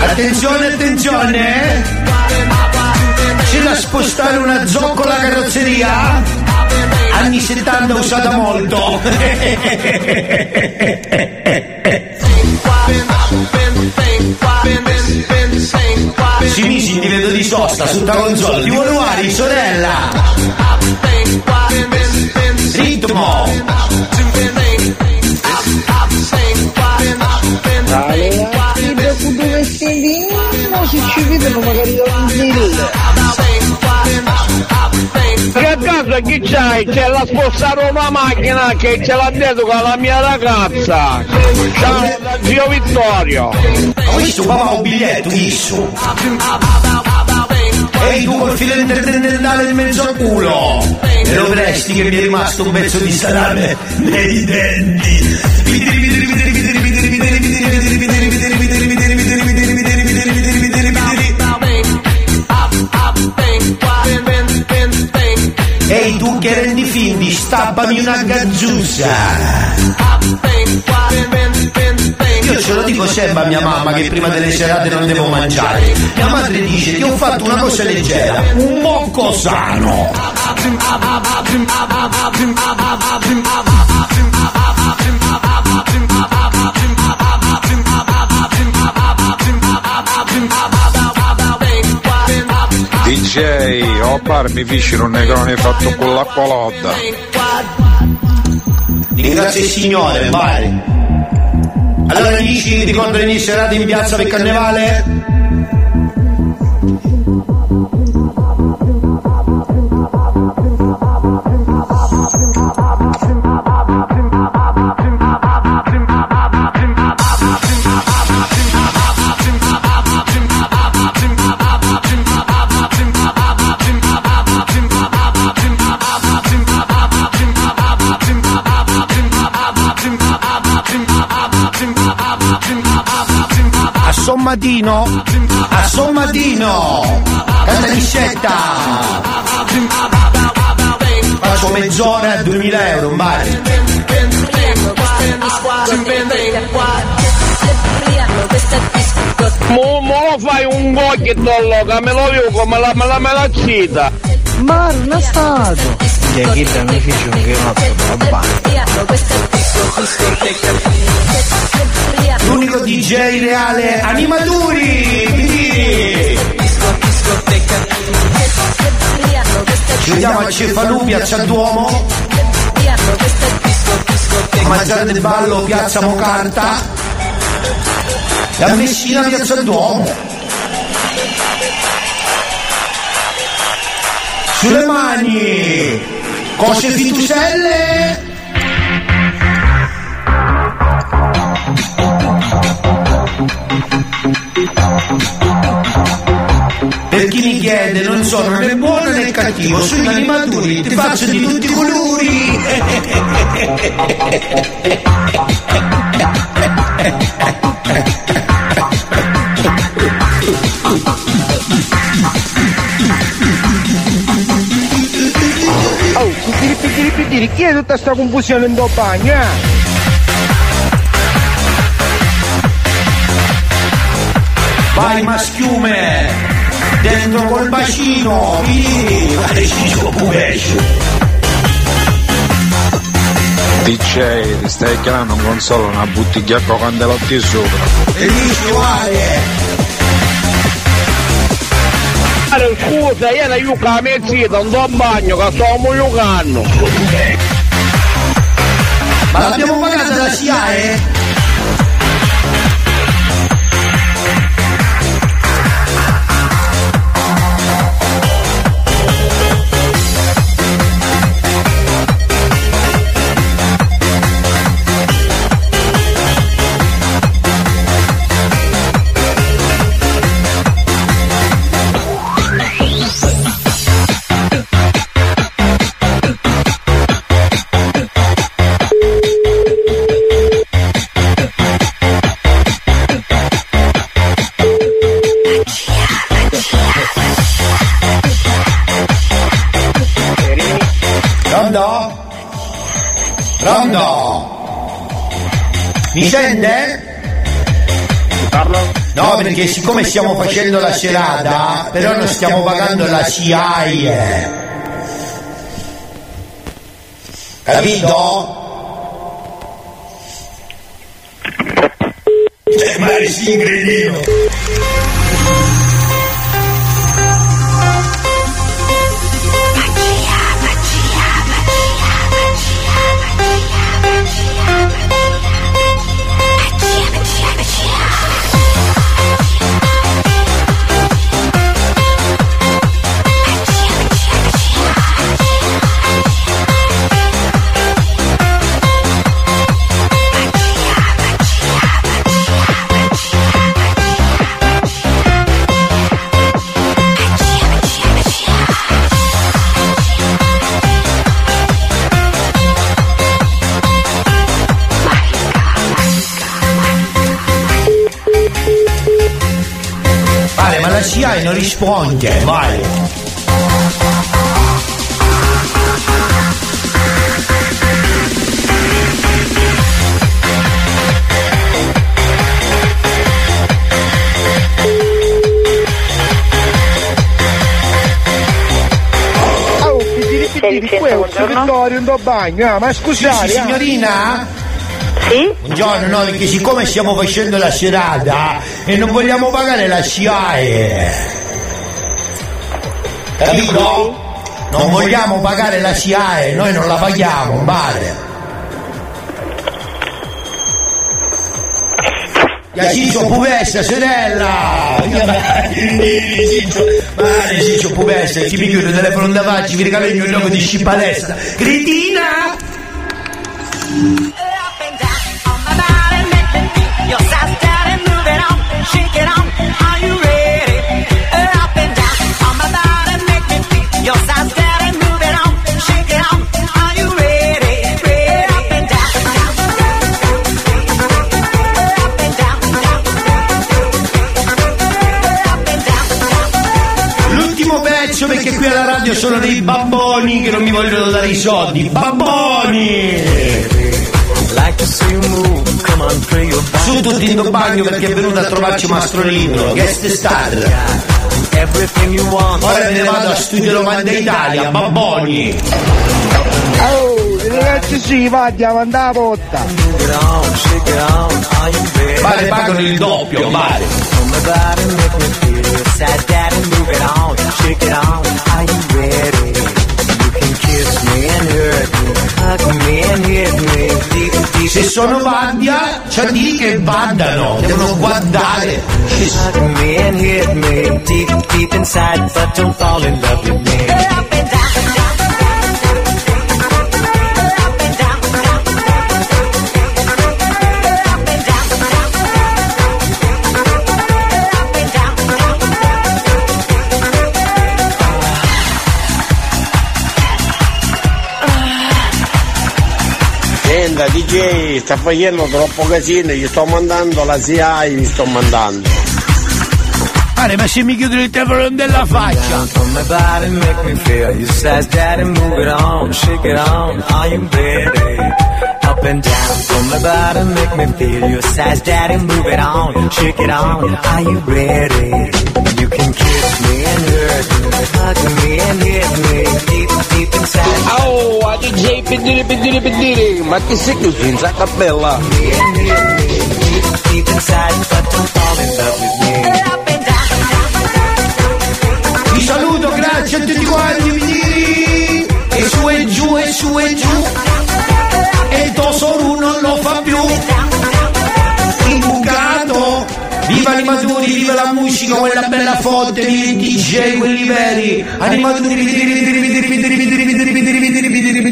Attenzione, attenzione! Spostare una zoccola carrozzeria? Anni 70 usata molto! Si misi in divento di sosta su sta console, di Wanuari, sorella! Ritmo! Allora, con due vestiti, se ci vedono magari da un giro. Che a casa chi c'hai? C'è la spostare una macchina che ce l'ha detto con la mia ragazza. Ciao zio Vittorio. Questo papà un biglietto, isso! Ehi tu col filo interdentale in mezzo al culo! E lo presti che mi è rimasto un pezzo di salame nei denti! Ehi tu che rendi findi, stappami una gazzusa! Io ce lo dico sempre a mia mamma che prima delle serate non devo mangiare. Mia madre dice che ho fatto una cosa leggera, un mocco sano. DJ ho pare mi fisci un negrone fatto con l'acqua lotta. Ringrazio il Signore, vai. Allora amici, ricordano di serate in piazza per carnevale? Sommadino, a Sommadino, Cantaniscetta. Faccio mezz'ora a 2000 euro, un bar. Mo, mo lo fai un gocchetto che me lo vivo come la, me la melacita. Ma non è stato. Che chi te mi fece un ghinotto, va L'unico DJ reale, Animaturi! Ci vediamo a Cefalù, Piazza Duomo. A Mangiare del Ballo, Piazza Mocarta. E a Messina, Piazza Duomo. Sulle mani! Cose fituselle! Per chi mi chiede non sono né buono né cattivo, sugli animaturi ti faccio di tutti i colori. Oh, chi è tutta sta confusione in bagno? Vai maschiume! Dentro col bacino! Vieni! Vai Cisco Puvescio! DJ, ti stai chiamando non solo una bottiglia con candelotti sopra. E dici uguale! Allora, Scusa, io la yuca la mezzita, non do bagno, che stiamo giocando. Ma l'abbiamo pagata la SIAE? Pronto? Mi sente? No, perché siccome stiamo facendo la serata, però non stiamo pagando la SIAE. Capito? Eh, ma Risponde, vai. Oh, è un servitorio in do bagno, ah, ma scusate. Sì, signorina? Sì? Buongiorno, no, perché siccome stiamo facendo la serata e non vogliamo pagare la SIAE. Capito? Non vogliamo pagare la SIAE, noi non la paghiamo, vale. Ya Ciccio Puvessa, sorella! Ciccio, male Ciccio Puvessa, ci mi chiude il telefono da faccia, vi regalo il mio nome di scipalestra. Cretina! And on, shake it on. Are you ready? Sono dei babboni che non mi vogliono dare i soldi. Babboni! Su tutti in bagno perché è venuto a trovarci Mastro Libro, guest star. Ora me ne vado a Studio Romanda Italia, babboni! Oh, ragazzi sì, va, andiamo andare a botta. Vale, pagano il doppio, vale. Se sono Vandia, c'è di che vandano, devono guardare. Hug me and hit me deep, deep inside, but don't fall in love with me. Sta facendo troppo casino, gli sto mandando la SIAI, mi sto mandando. Vale, ma se mi chiudono il telefono della faccia. Body, make me feel. You says, Daddy, move it on, shake it on. Are you ready? Up and down on my body, make me feel. You says, Daddy, move it on, shake it on. Are you ready? You can kiss me and hurt me, hug me and hit me deep, deep inside. Oh, a DJ pedire, pedire, pedire, ma che sei chiuso in sacca bella? Deep, deep inside, but don't fall in love with me. Vi saluto, grazie a tutti quanti, mi diri. E su e giù, e su e giù. Più. Imbucato. Viva animatori, viva la musica, quella bella fonte di DJ, quelli veri. Animatori, vidiri, vidiri, vidiri, vidiri, vidiri, vidiri, vidiri,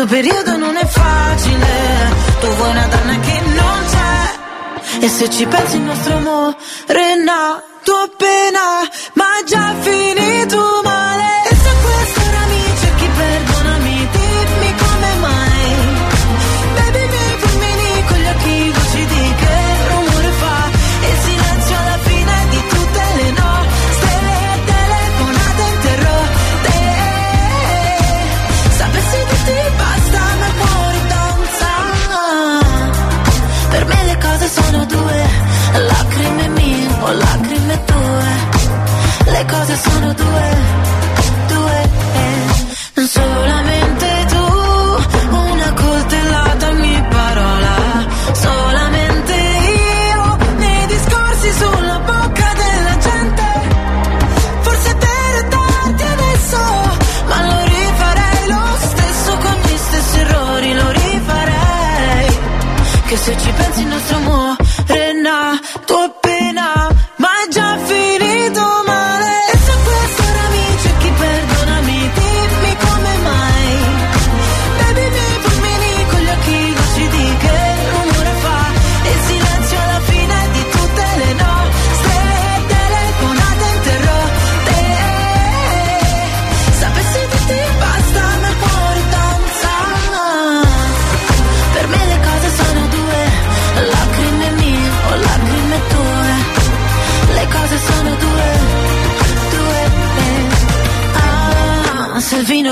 ma sto periodo non è facile. Tu vuoi una donna che non c'è. E se ci pensi il nostro amore è appena, ma già finito male. forse sono due, due, eh. non solamente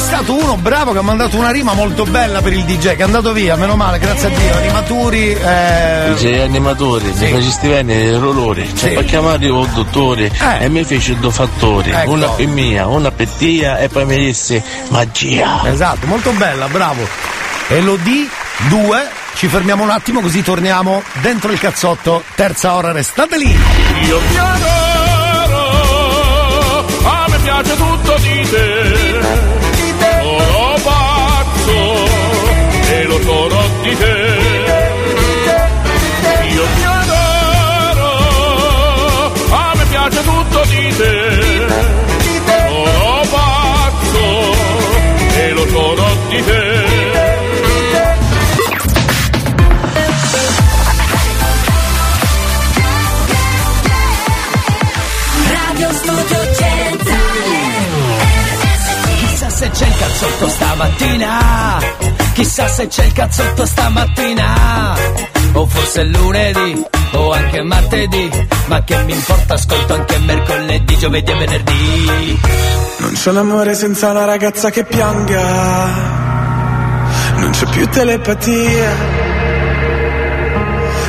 Stato uno bravo che ha mandato una rima molto bella per il DJ che è andato via, meno male, grazie a Dio. Animaturi, eh... Dice animatori, mi facesti bene i rolori, cioè per chiamare il dottore e mi fece due fattori, Ecco. una per mia, una per tia e poi mi disse magia. Esatto, molto bella, bravo. Elodie 2, ci fermiamo un attimo così torniamo dentro il cazzotto, terza ora, restate lì. Io ti adoro, a me piace tutto di te. Cazzotto stamattina Chissà se c'è il cazzotto stamattina O forse lunedì o anche martedì Ma che mi importa ascolto anche mercoledì, giovedì e venerdì Non c'è un amore senza una ragazza che pianga. Non c'è più telepatia.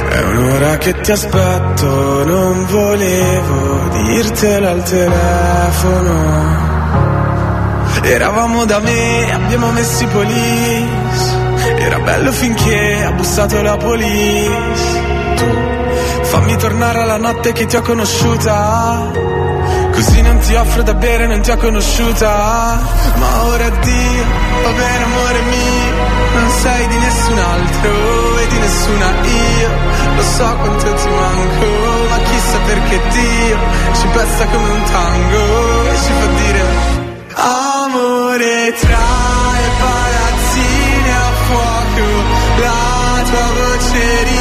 È un'ora che ti aspetto, non volevo dirtelo al telefono. Eravamo da me, abbiamo messo i police. Era bello finché ha bussato la police. Tu fammi tornare alla notte che ti ho conosciuta. Così non ti offro da bere, non ti ho conosciuta. Ma ora addio, va bene amore mio. Non sei di nessun altro e di nessuna io. Lo so quanto ti manco, ma chissà perché Dio ci pesta come un tango e ci fa dire Amore tra le palazzine a fuoco, la tua voce riconosco.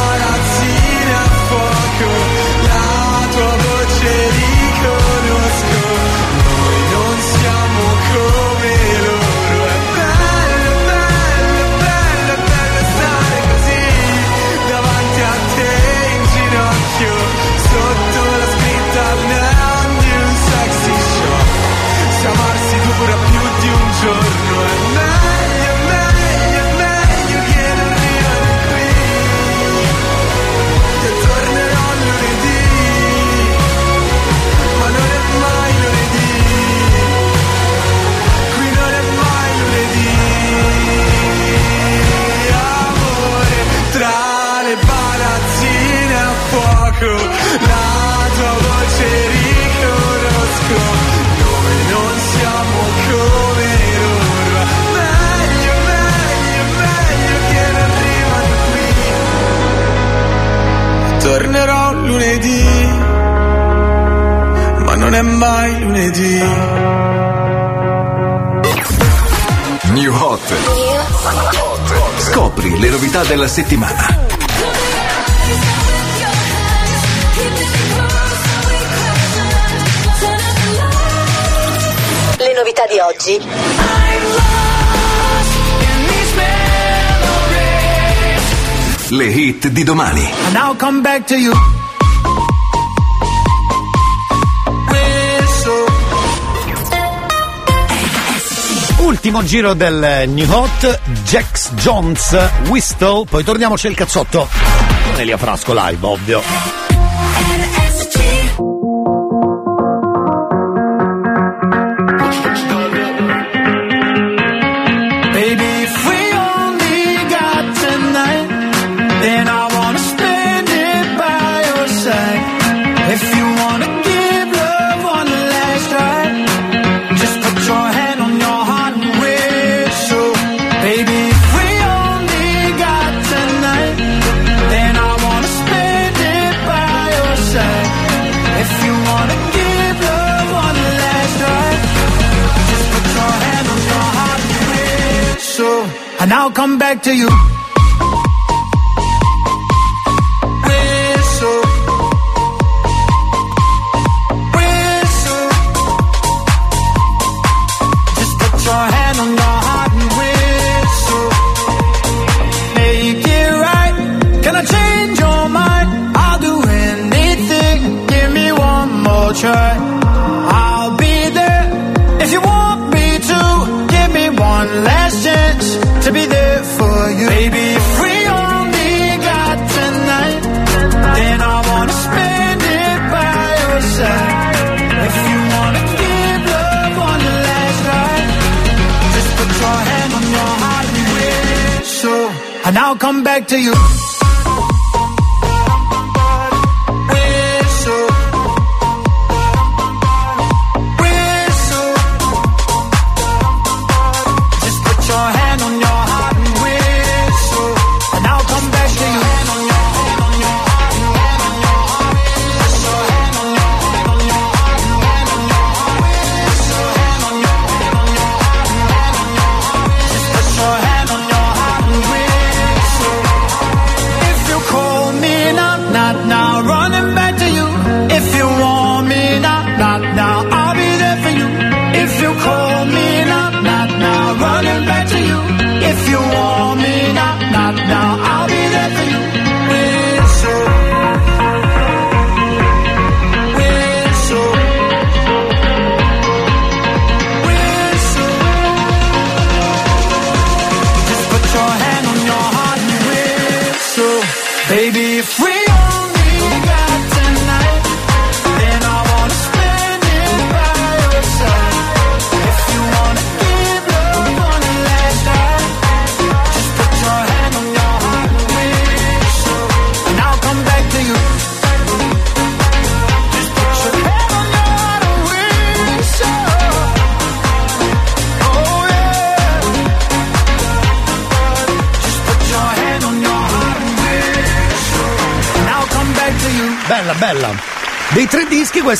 tornerò lunedì, ma non è mai lunedì. New Hot. Scopri le novità della settimana. Le novità di oggi. Le hit di domani. And I'll come back to you. Ultimo giro del New Hot, Jax Jones, Whistle, poi torniamo c'è il cazzotto. Con Elia Frasco live, ovvio. To you.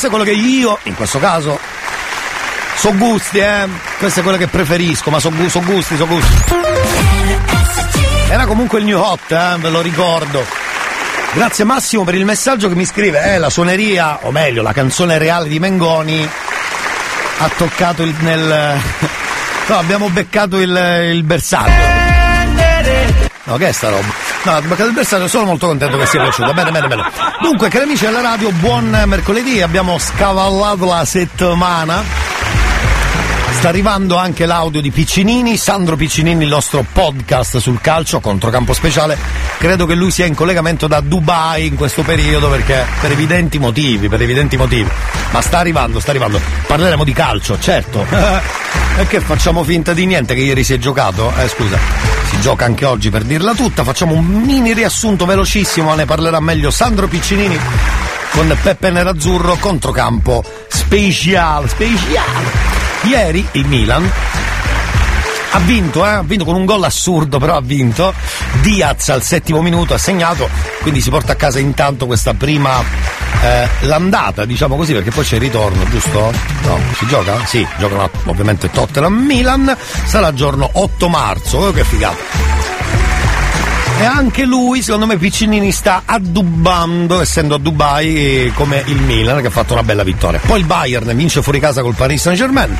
Questo è quello che io, in questo caso, so gusti, eh. Questo è quello che preferisco, ma so, so gusti, so gusti. Era comunque il new hot, eh, ve lo ricordo. Grazie Massimo per il messaggio che mi scrive, eh, la suoneria, o meglio, la canzone reale di Mengoni ha toccato il, nel... No, abbiamo beccato il, il bersaglio. No, che è sta roba? No, abbiamo beccato il bersaglio, sono molto contento che sia piaciuta. Bene, bene, bene. Dunque, cari amici della radio, buon mercoledì, abbiamo scavallato la settimana. Sta arrivando anche l'audio di Piccinini, Sandro Piccinini, il nostro podcast sul calcio, controcampo speciale. Credo che lui sia in collegamento da Dubai in questo periodo perché per evidenti motivi, per evidenti motivi. Ma sta arrivando, sta arrivando. Parleremo di calcio, certo. Che facciamo finta di niente che ieri si è giocato? Eh scusa, si gioca anche oggi per dirla tutta. Facciamo un mini riassunto velocissimo, ne parlerà meglio Sandro Piccinini con Peppe Nerazzurro, controcampo speciale, speciale. Ieri il Milan Ha vinto, eh? ha vinto con un gol assurdo, però ha vinto. Diaz al settimo minuto ha segnato, quindi si porta a casa intanto questa prima eh, l'andata, diciamo così, perché poi c'è il ritorno, giusto? No, si gioca? Sì, giocano ovviamente Tottenham Milan, sarà giorno 8 marzo, oh, che figata. E anche lui, secondo me, Piccinini sta addubbando, essendo a Dubai, come il Milan, che ha fatto una bella vittoria. Poi il Bayern vince fuori casa col Paris Saint Germain.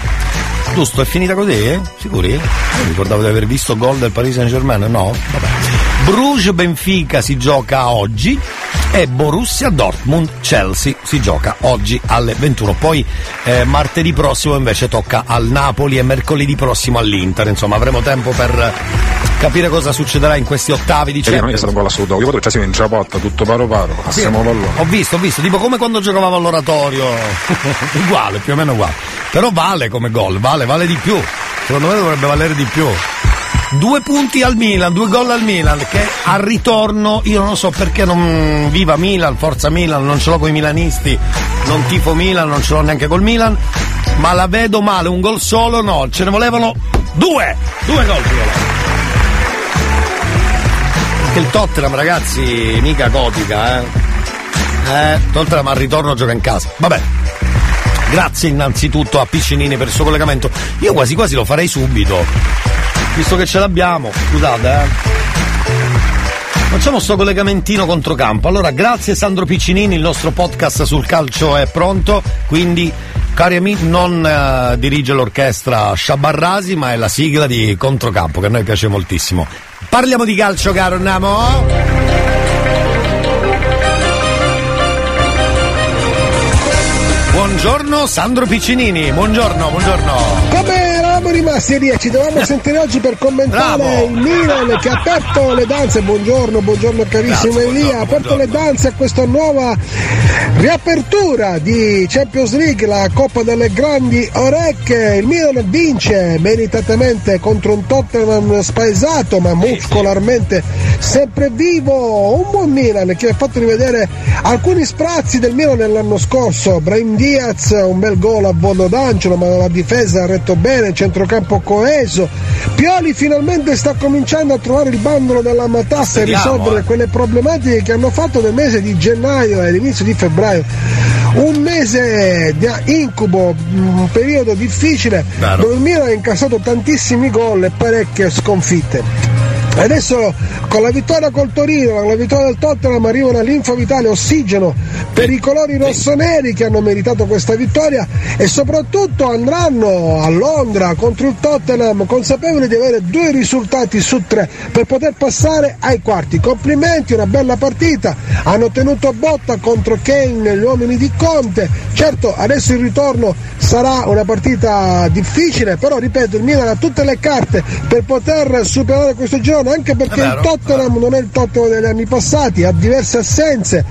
Giusto, è finita così? eh? Sicuri? Non ricordavo di aver visto gol del Paris Saint Germain, no? Vabbè. Bruges Benfica si gioca oggi e Borussia Dortmund Chelsea si gioca oggi alle 21. Poi eh, martedì prossimo invece tocca al Napoli e mercoledì prossimo all'Inter. Insomma, avremo tempo per capire cosa succederà in questi ottavi di non è Champions. stato un gol assurdo, io potete in ciabatta, tutto paro paro, Sì, passiamo allora. Ho visto, ho visto, tipo come quando giocavamo all'oratorio, uguale, più o meno uguale. Però vale come gol, vale, vale di più. Secondo me dovrebbe valere di più. Due punti al Milan, due gol al Milan, che al ritorno, io non lo so perché non viva Milan, forza Milan, non ce l'ho con i milanisti, non tifo Milan, non ce l'ho neanche col Milan, ma la vedo male, un gol solo no, ce ne volevano due, due gol. Perché il Tottenham, ragazzi, mica gotica, eh. Eh, Tottenham al ritorno gioca in casa. Vabbè. Grazie innanzitutto a Piccinini per il suo collegamento. Io quasi quasi lo farei subito. Visto che ce l'abbiamo. Scusate, eh. Facciamo sto collegamentino controcampo. Allora, grazie Sandro Piccinini, il nostro podcast sul calcio è pronto, quindi cari amici non eh, dirige l'orchestra Sciabarrasi, ma è la sigla di controcampo che a noi piace moltissimo. Parliamo di calcio, caro Namo. Buongiorno Sandro Piccinini, buongiorno, buongiorno. Come eravamo rimasti lì e ci dovevamo sentire oggi per commentare Bravo. il Milan che ha aperto le danze, buongiorno, buongiorno carissimo Grazie, Elia, ha aperto le danze a questa nuova riapertura di Champions League, la Coppa delle Grandi Orecchie, il Milan vince meritatamente contro un Tottenham spaesato ma muscolarmente sempre vivo, un buon Milan che ha fatto rivedere alcuni sprazzi del Milan nell'anno scorso, Brahim Diaz un bel gol a volo d'angelo ma la difesa ha retto bene, centrocampo coeso, Pioli finalmente sta cominciando a trovare il bandolo della matassa e Speriamo, risolvere eh. quelle problematiche che hanno fatto nel mese di gennaio e all'inizio di febbraio. Un mese di incubo, un periodo difficile Vero. dove il Milan ha incassato tantissimi gol e parecchie sconfitte. Adesso con la vittoria col Torino, con la vittoria del Tottenham arriva una linfa vitale, ossigeno per i colori rossoneri che hanno meritato questa vittoria e soprattutto andranno a Londra contro il Tottenham consapevoli di avere due risultati su tre per poter passare ai quarti. Complimenti, una bella partita, hanno tenuto botta contro Kane gli uomini di Conte. Certo, adesso il ritorno sarà una partita difficile, però ripeto, il Milan ha tutte le carte per poter superare questo girone, anche perché vero, il Tottenham non è il Tottenham degli anni passati, ha diverse assenze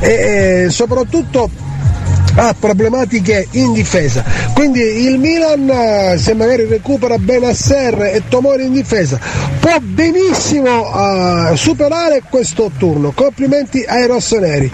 e, e soprattutto ha problematiche in difesa. Quindi il Milan, eh, se magari recupera Benasser e Tomori in difesa, può benissimo eh, superare questo turno. Complimenti ai rossoneri.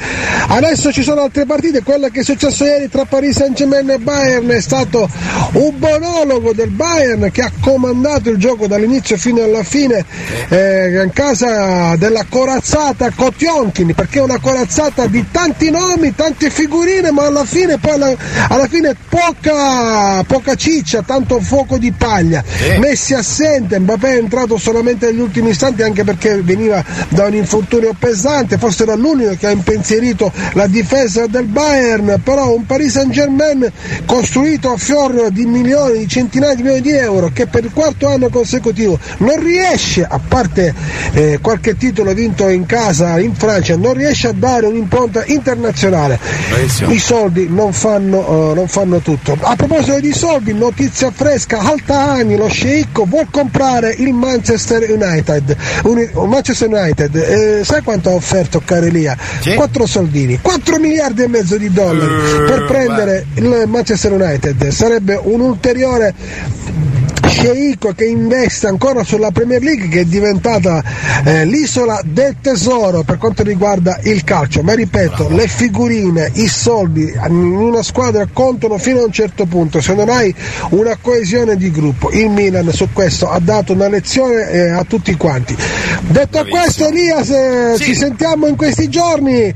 Adesso ci sono altre partite, quella che è successo ieri tra Paris Saint Germain e Bayern è stato un monologo del Bayern che ha comandato il gioco dall'inizio fino alla fine eh, in casa della corazzata Kotionkin perché è una corazzata di tanti nomi, tante figurine ma alla fine poi alla, alla fine poca, poca ciccia, tanto fuoco di paglia. Messi assente, Mbappé è entrato solamente negli ultimi istanti anche perché veniva da un infortunio pesante forse era l'unico che ha impensierito la difesa del Bayern però un Paris Saint Germain costruito a fior di milioni, di centinaia di milioni di euro che per il quarto anno consecutivo non riesce, a parte eh, qualche titolo vinto in casa in Francia, non riesce a dare un'impronta internazionale. I soldi non fanno, eh, non fanno tutto. A proposito di soldi, notizia fresca, Altaani, lo sceicco, vuol comprare il Manchester United. Uni- Manchester United, eh, sai quanto ha offerto Carelia? 4 soldini, 4 miliardi e mezzo di dollari per prendere il Manchester United. Sarebbe un ulteriore sceicco che investe ancora sulla Premier League che è diventata eh, l'isola del tesoro per quanto riguarda il calcio. Ma ripeto, le figurine, i soldi in una squadra contano fino a un certo punto, se non hai una coesione di gruppo. Il Milan su questo ha dato una lezione eh, a tutti quanti. Detto questo Elias, eh, ci sentiamo in questi giorni,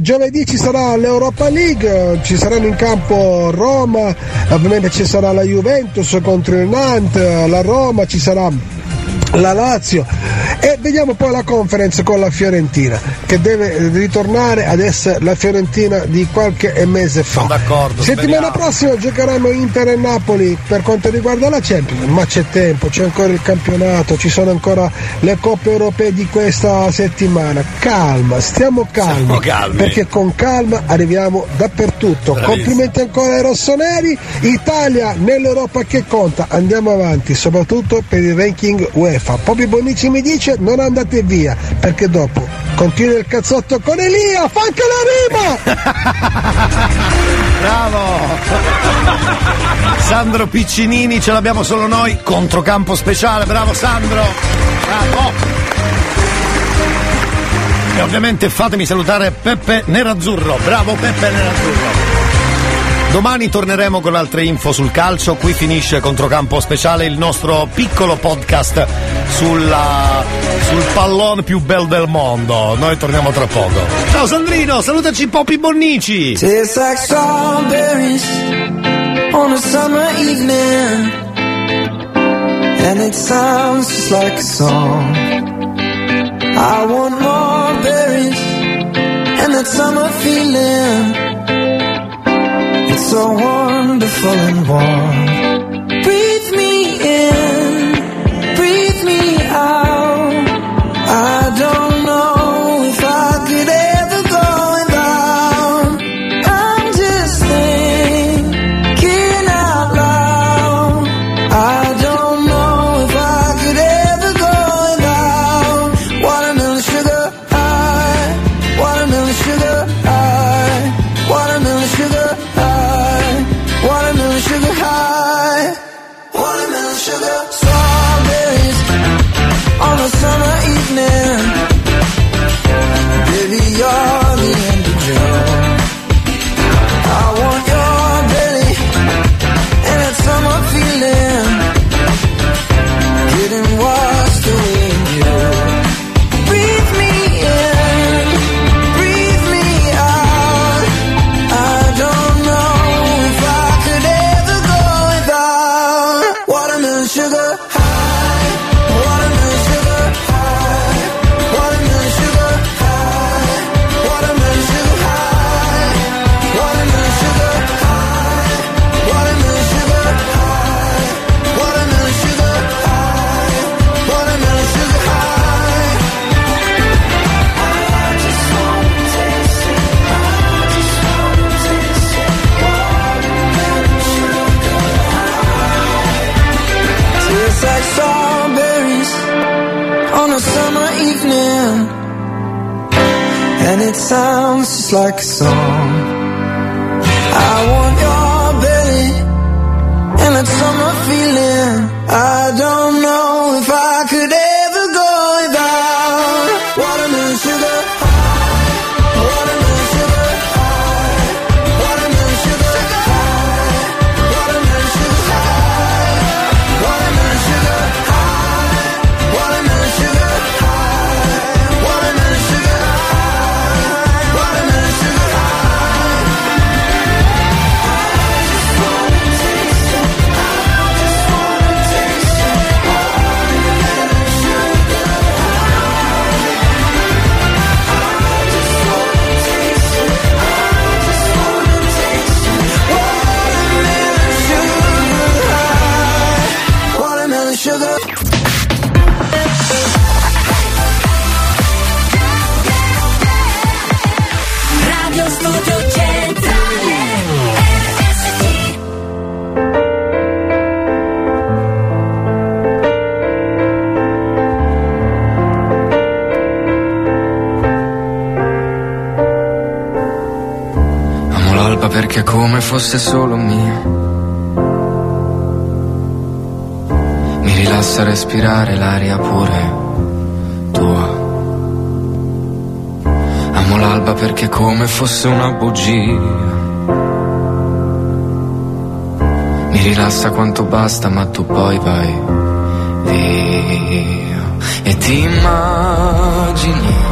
giovedì ci sarà l'Europa League, ci saranno in campo Roma, ovviamente ci sarà la Juventus contro il Nantes, la Roma, ci sarà la Lazio e vediamo poi la conference con la Fiorentina che deve ritornare ad essere la Fiorentina di qualche mese fa. d'accordo, Settimana prossima giocheranno Inter e Napoli per quanto riguarda la Champions, ma c'è tempo, c'è ancora il campionato, ci sono ancora le coppe europee di questa settimana. Calma, stiamo calmi, calmi. perché con calma arriviamo dappertutto. Bravissimo. Complimenti ancora ai rossoneri, Italia nell'Europa che conta, andiamo avanti, soprattutto per il ranking UEFA. Popi Bonici mi dice non andate via, perché dopo continua il cazzotto con Elia, fa anche la rima! Bravo! Sandro Piccinini, ce l'abbiamo solo noi, controcampo speciale, bravo Sandro! Bravo! E ovviamente fatemi salutare Peppe Nerazzurro, bravo Peppe Nerazzurro! Domani torneremo con altre info sul calcio, qui finisce Controcampo Speciale, il nostro piccolo podcast sulla, sul pallone più bel del mondo. Noi torniamo tra poco. Ciao Sandrino, salutaci Popi Bonnici! On a summer evening, and it sounds just like a song. I want more berries and that summer feeling. So wonderful and warm. Breathe me in, breathe me out. I don't perché come fosse solo mia. lascia respirare l'aria pure tua. Amo l'alba perché come fosse una bugia. Mi rilassa quanto basta, ma tu poi vai via. E ti immagini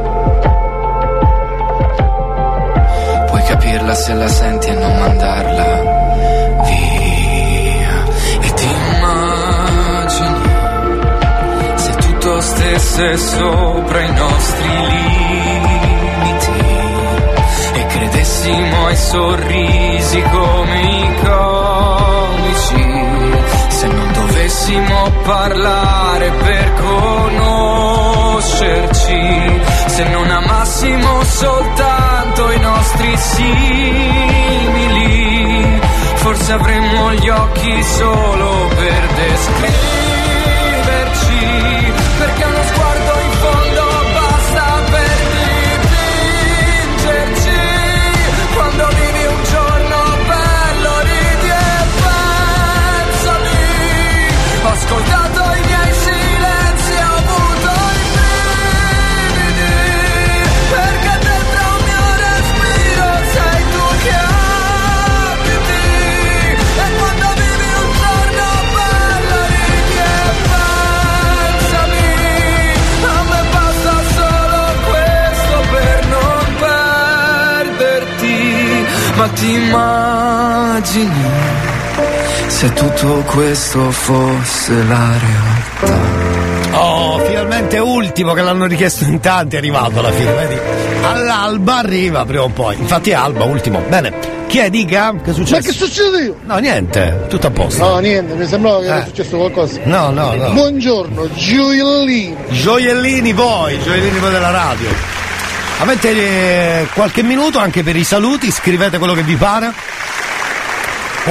Capirla se la senti e non mandarla via. E ti immagini se tutto stesse sopra i nostri limiti e credessimo ai sorrisi come i comici. Dovessimo parlare per conoscerci, se non amassimo soltanto i nostri simili, forse avremmo gli occhi solo per descriverci, perché uno sguardo ascoltato i miei silenzi, ho avuto i brividi, perché dentro un mio respiro sei tu che abiti, e quando vivi un giorno bello ridi e pensami, a me basta solo questo per non perderti, ma ti immagini se tutto questo fosse la realtà. Oh, finalmente ultimo che l'hanno richiesto in tanti è arrivato alla fine, vedi? All'alba arriva prima o poi. Infatti è alba, ultimo. Bene. Chi è, dica? Che è successo? Ma che succede io? No, niente, tutto a posto. No, niente, mi sembrava che era Eh. successo qualcosa. No, no, no. Buongiorno, gioiellini. Gioiellini voi, gioiellini voi della radio. Avete eh, qualche minuto anche per i saluti, scrivete quello che vi pare.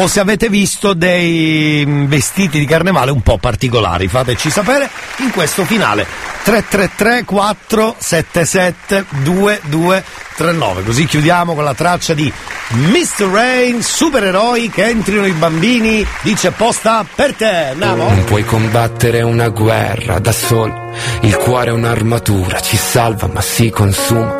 O se avete visto dei mm, vestiti di carnevale un po' particolari, fateci sapere in questo finale 333 477 2239. Così chiudiamo con la traccia di Mr. Rain, supereroi che entrino i bambini, dice posta per te. Andiamo. Non puoi combattere una guerra da solo, il cuore è un'armatura, ci salva ma si consuma.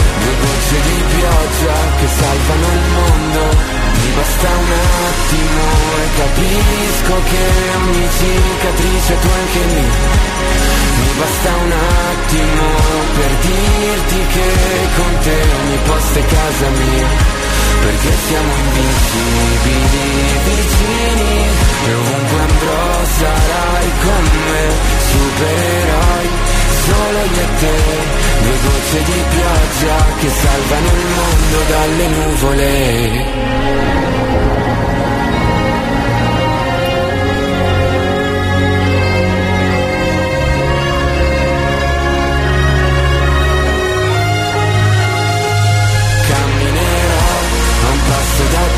due gocce di pioggia che salvano il mondo. Mi basta un attimo e capisco che ogni cicatrice tu anche lì. Mi basta un attimo per dirti che con te ogni posto è casa mia. Perché siamo invincibili vicini e ovunque andrò sarai con me, supereroi solo io e te, due gocce di pioggia che salvano il mondo dalle nuvole.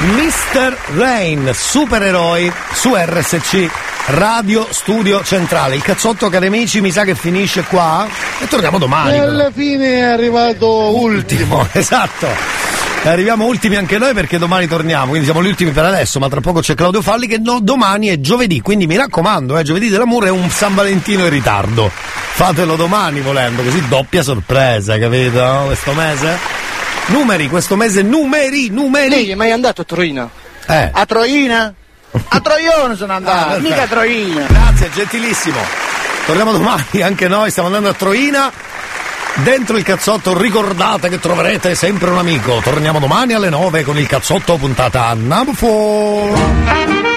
Mr. Rain, supereroi su RSC. Radio Studio Centrale. Il cazzotto, cari amici, mi sa che finisce qua. E torniamo domani. E però. alla fine è arrivato ultimo. esatto. Arriviamo ultimi anche noi perché domani torniamo, quindi siamo gli ultimi per adesso, ma tra poco c'è Claudio Falli che no, domani è giovedì, quindi mi raccomando, eh, giovedì dell'amore è un San Valentino in ritardo. Fatelo domani volendo, così doppia sorpresa, capito? Questo mese? Numeri, questo mese numeri, numeri. Lei è mai andato a Troina? Eh. A Troina? A Troione sono andato, Ah, mica a. Troina. Grazie, gentilissimo. Torniamo domani, anche noi stiamo andando a Troina. Dentro il cazzotto ricordate che troverete sempre un amico. Torniamo domani alle 9 con il cazzotto puntata Nabufo.